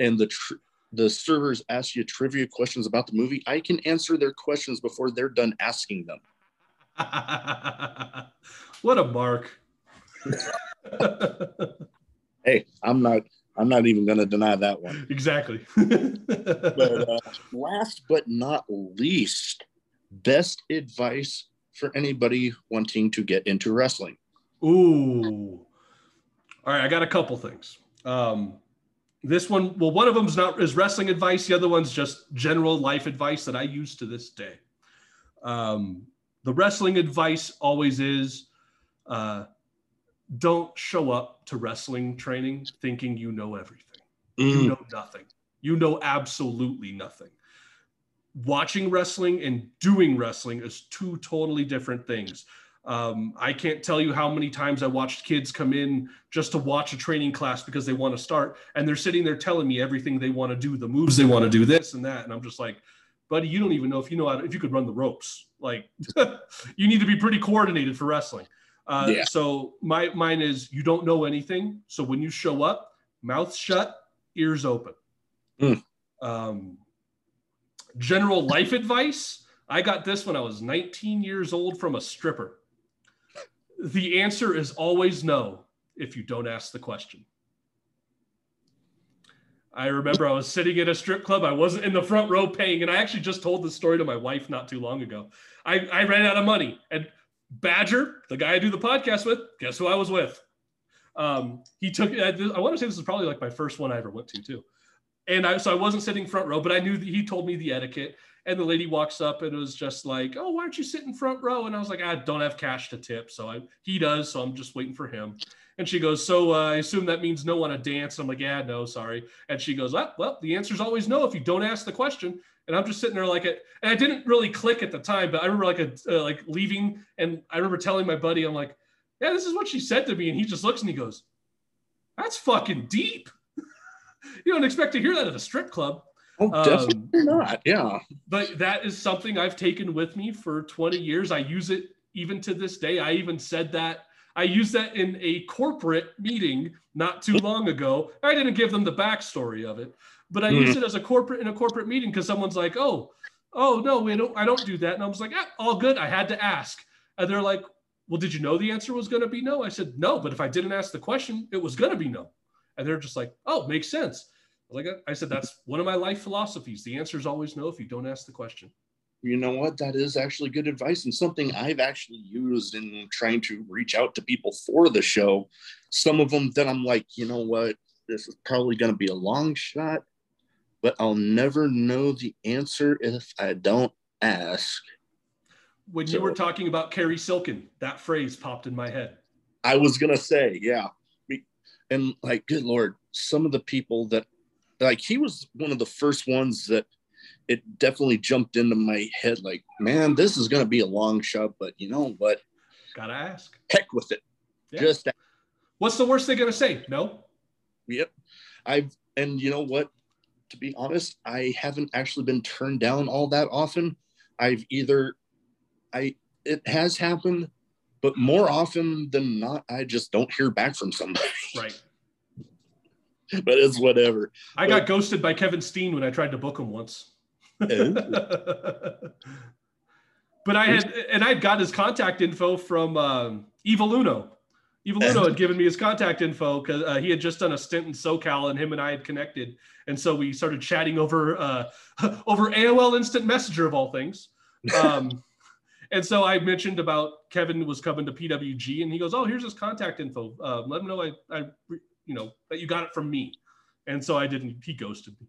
and the tr- the servers ask you trivia questions about the movie, I can answer their questions before they're done asking them. what a mark. Hey, I'm not I'm not even going to deny that one. exactly. But uh, last but not least, best advice for anybody wanting to get into wrestling. Ooh. All right, I got a couple things. Um, this one, well, one of them is not is wrestling advice. The other one's just general life advice that I use to this day. Um, the wrestling advice always is uh, don't show up to wrestling training thinking you know everything. You know nothing. You know absolutely nothing. Watching wrestling and doing wrestling is two totally different things. Um, I can't tell you how many times I watched kids come in just to watch a training class because they want to start, and they're sitting there telling me everything they want to do, the moves they want to do, this and that, and I'm just like, buddy, you don't even know if you know how to, if you could run the ropes. Like, you need to be pretty coordinated for wrestling. Uh, Yeah. So my mine is you don't know anything. So when you show up, mouth shut, ears open. Mm. Um, general life advice. I got this when I was 19 years old from a stripper. The answer is always no if you don't ask the question. I remember I was sitting at a strip club. I wasn't in the front row paying, and I actually just told this story to my wife not too long ago. I, I ran out of money, and Badger, the guy I do the podcast with, guess who I was with? Um, he took. I, I want to say this is probably like my first one I ever went to too, and I so I wasn't sitting front row, but I knew that he told me the etiquette. And the lady walks up and was just like, "Oh, why aren't you sitting in front row?" And I was like, "I don't have cash to tip, so I, he does, so I'm just waiting for him." And she goes, "So uh, I assume that means no one to dance." I'm like, "Yeah, no, sorry." And she goes, "Well, well, the answer's always no if you don't ask the question." And I'm just sitting there like it, and I didn't really click at the time, but I remember like a uh, like leaving, and I remember telling my buddy, I'm like, "Yeah, this is what she said to me," and he just looks and he goes, "That's fucking deep." you don't expect to hear that at a strip club Oh, Um, definitely not. Yeah. but that is something I've taken with me for 20 years. I use it even to this day. I even said that I used that in a corporate meeting not too long ago. I didn't give them the backstory of it, but I used it as a corporate in a corporate meeting because someone's like, "Oh, oh no, we don't. I don't do that." And I was like, "Yeah, all good." I had to ask, and they're like, "Well, did you know the answer was going to be no?" I said, "No, but if I didn't ask the question, it was going to be no." And they're just like, "Oh, makes sense." Like I said, that's one of my life philosophies. The answer is always no if you don't ask the question. You know what? That is actually good advice and something I've actually used in trying to reach out to people for the show. Some of them that I'm like, you know what? This is probably going to be a long shot, but I'll never know the answer if I don't ask. When you were talking about Cary Silkin, that phrase popped in my head. I was gonna say, yeah. And like, good lord, some of the people that like he was one of the first ones that it definitely jumped into my head, like, man, this is gonna be a long shot, but you know what? Gotta ask. Heck with it. Yeah. Just What's the worst they're gonna say? No. yep. I've and you know what? to be honest, I haven't actually been turned down all that often. I've either, I it has happened, but more often than not, I just don't hear back from somebody. Right. but it's whatever. I got ghosted by Kevin Steen when I tried to book him once. but I had, and I'd got his contact info from um, Evoluno. Evoluno had given me his contact info because uh, he had just done a stint in SoCal, and him and I had connected, and so we started chatting over uh, over AOL Instant Messenger of all things. Um, and so I mentioned about Kevin was coming to PWG, and he goes, "Oh, here's his contact info. Uh, let him know I, I, you know, that you got it from me." And so I didn't. He ghosted me.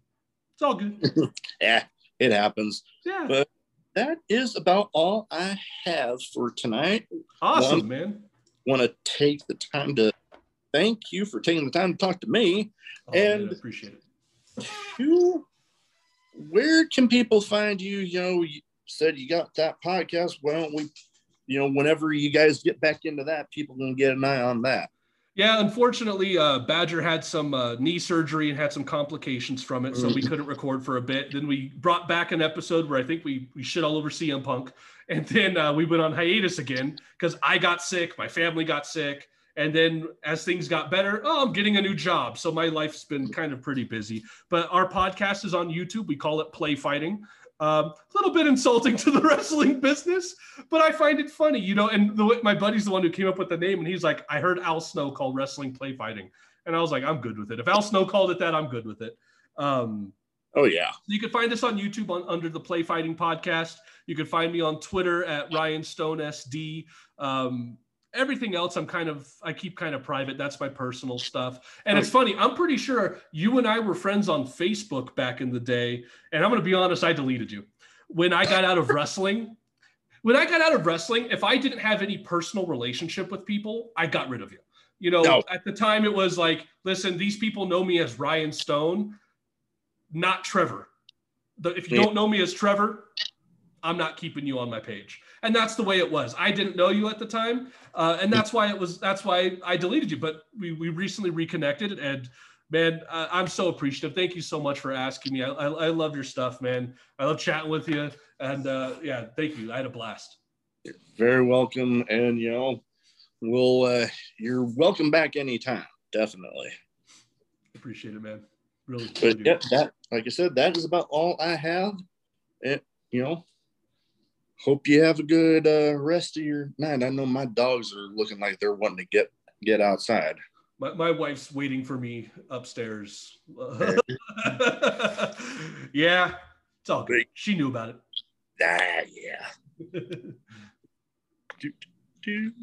It's all good. yeah, it happens. Yeah. But that is about all I have for tonight. Awesome, One, man. Want to take the time to thank you for taking the time to talk to me. Oh, and man, I appreciate it. Two, where can people find you? You know, you said you got that podcast. Why don't we, you know, whenever you guys get back into that, people can get an eye on that. Yeah, unfortunately, uh, Badger had some uh, knee surgery and had some complications from it, so we couldn't record for a bit. Then we brought back an episode where I think we we shit all over CM Punk, and then uh, we went on hiatus again because I got sick, my family got sick, and then as things got better, oh, I'm getting a new job, so my life's been kind of pretty busy. But our podcast is on YouTube. We call it Play Fighting. Um, a little bit insulting to the wrestling business, but I find it funny, you know. And the, my buddy's the one who came up with the name, and he's like, "I heard Al Snow call wrestling play fighting," and I was like, "I'm good with it. If Al Snow called it that, I'm good with it." Um, Oh yeah. you can find us on YouTube on, under the Play Fighting Podcast. You can find me on Twitter at Ryan Stone SD. Um, everything else, I'm kind of I keep kind of private. That's my personal stuff. And it's funny. I'm pretty sure you and I were friends on Facebook back in the day. And I'm going to be honest, I deleted you when I got out of wrestling. When I got out of wrestling, if I didn't have any personal relationship with people, I got rid of you. You know, No. at the time it was like, listen, these people know me as Ryan Stone, not Trevor. The, if you Yeah. don't know me as Trevor, I'm not keeping you on my page. And that's the way it was. I didn't know you at the time, uh, and that's why it was. That's why I deleted you. But we we recently reconnected, and man, uh, I'm so appreciative. Thank you so much for asking me. I, I, I love your stuff, man. I love chatting with you, and uh, yeah, thank you. I had a blast. Very welcome. And you know, we'll uh you're welcome back anytime, definitely. Appreciate it, man. Really. But yeah, that like I said, that is about all I have. And you know, hope you have a good uh rest of your night. I know my dogs are looking like they're wanting to get get outside. My, my wife's waiting for me upstairs. yeah, it's all good. She knew about it. Ah, yeah. it. Do-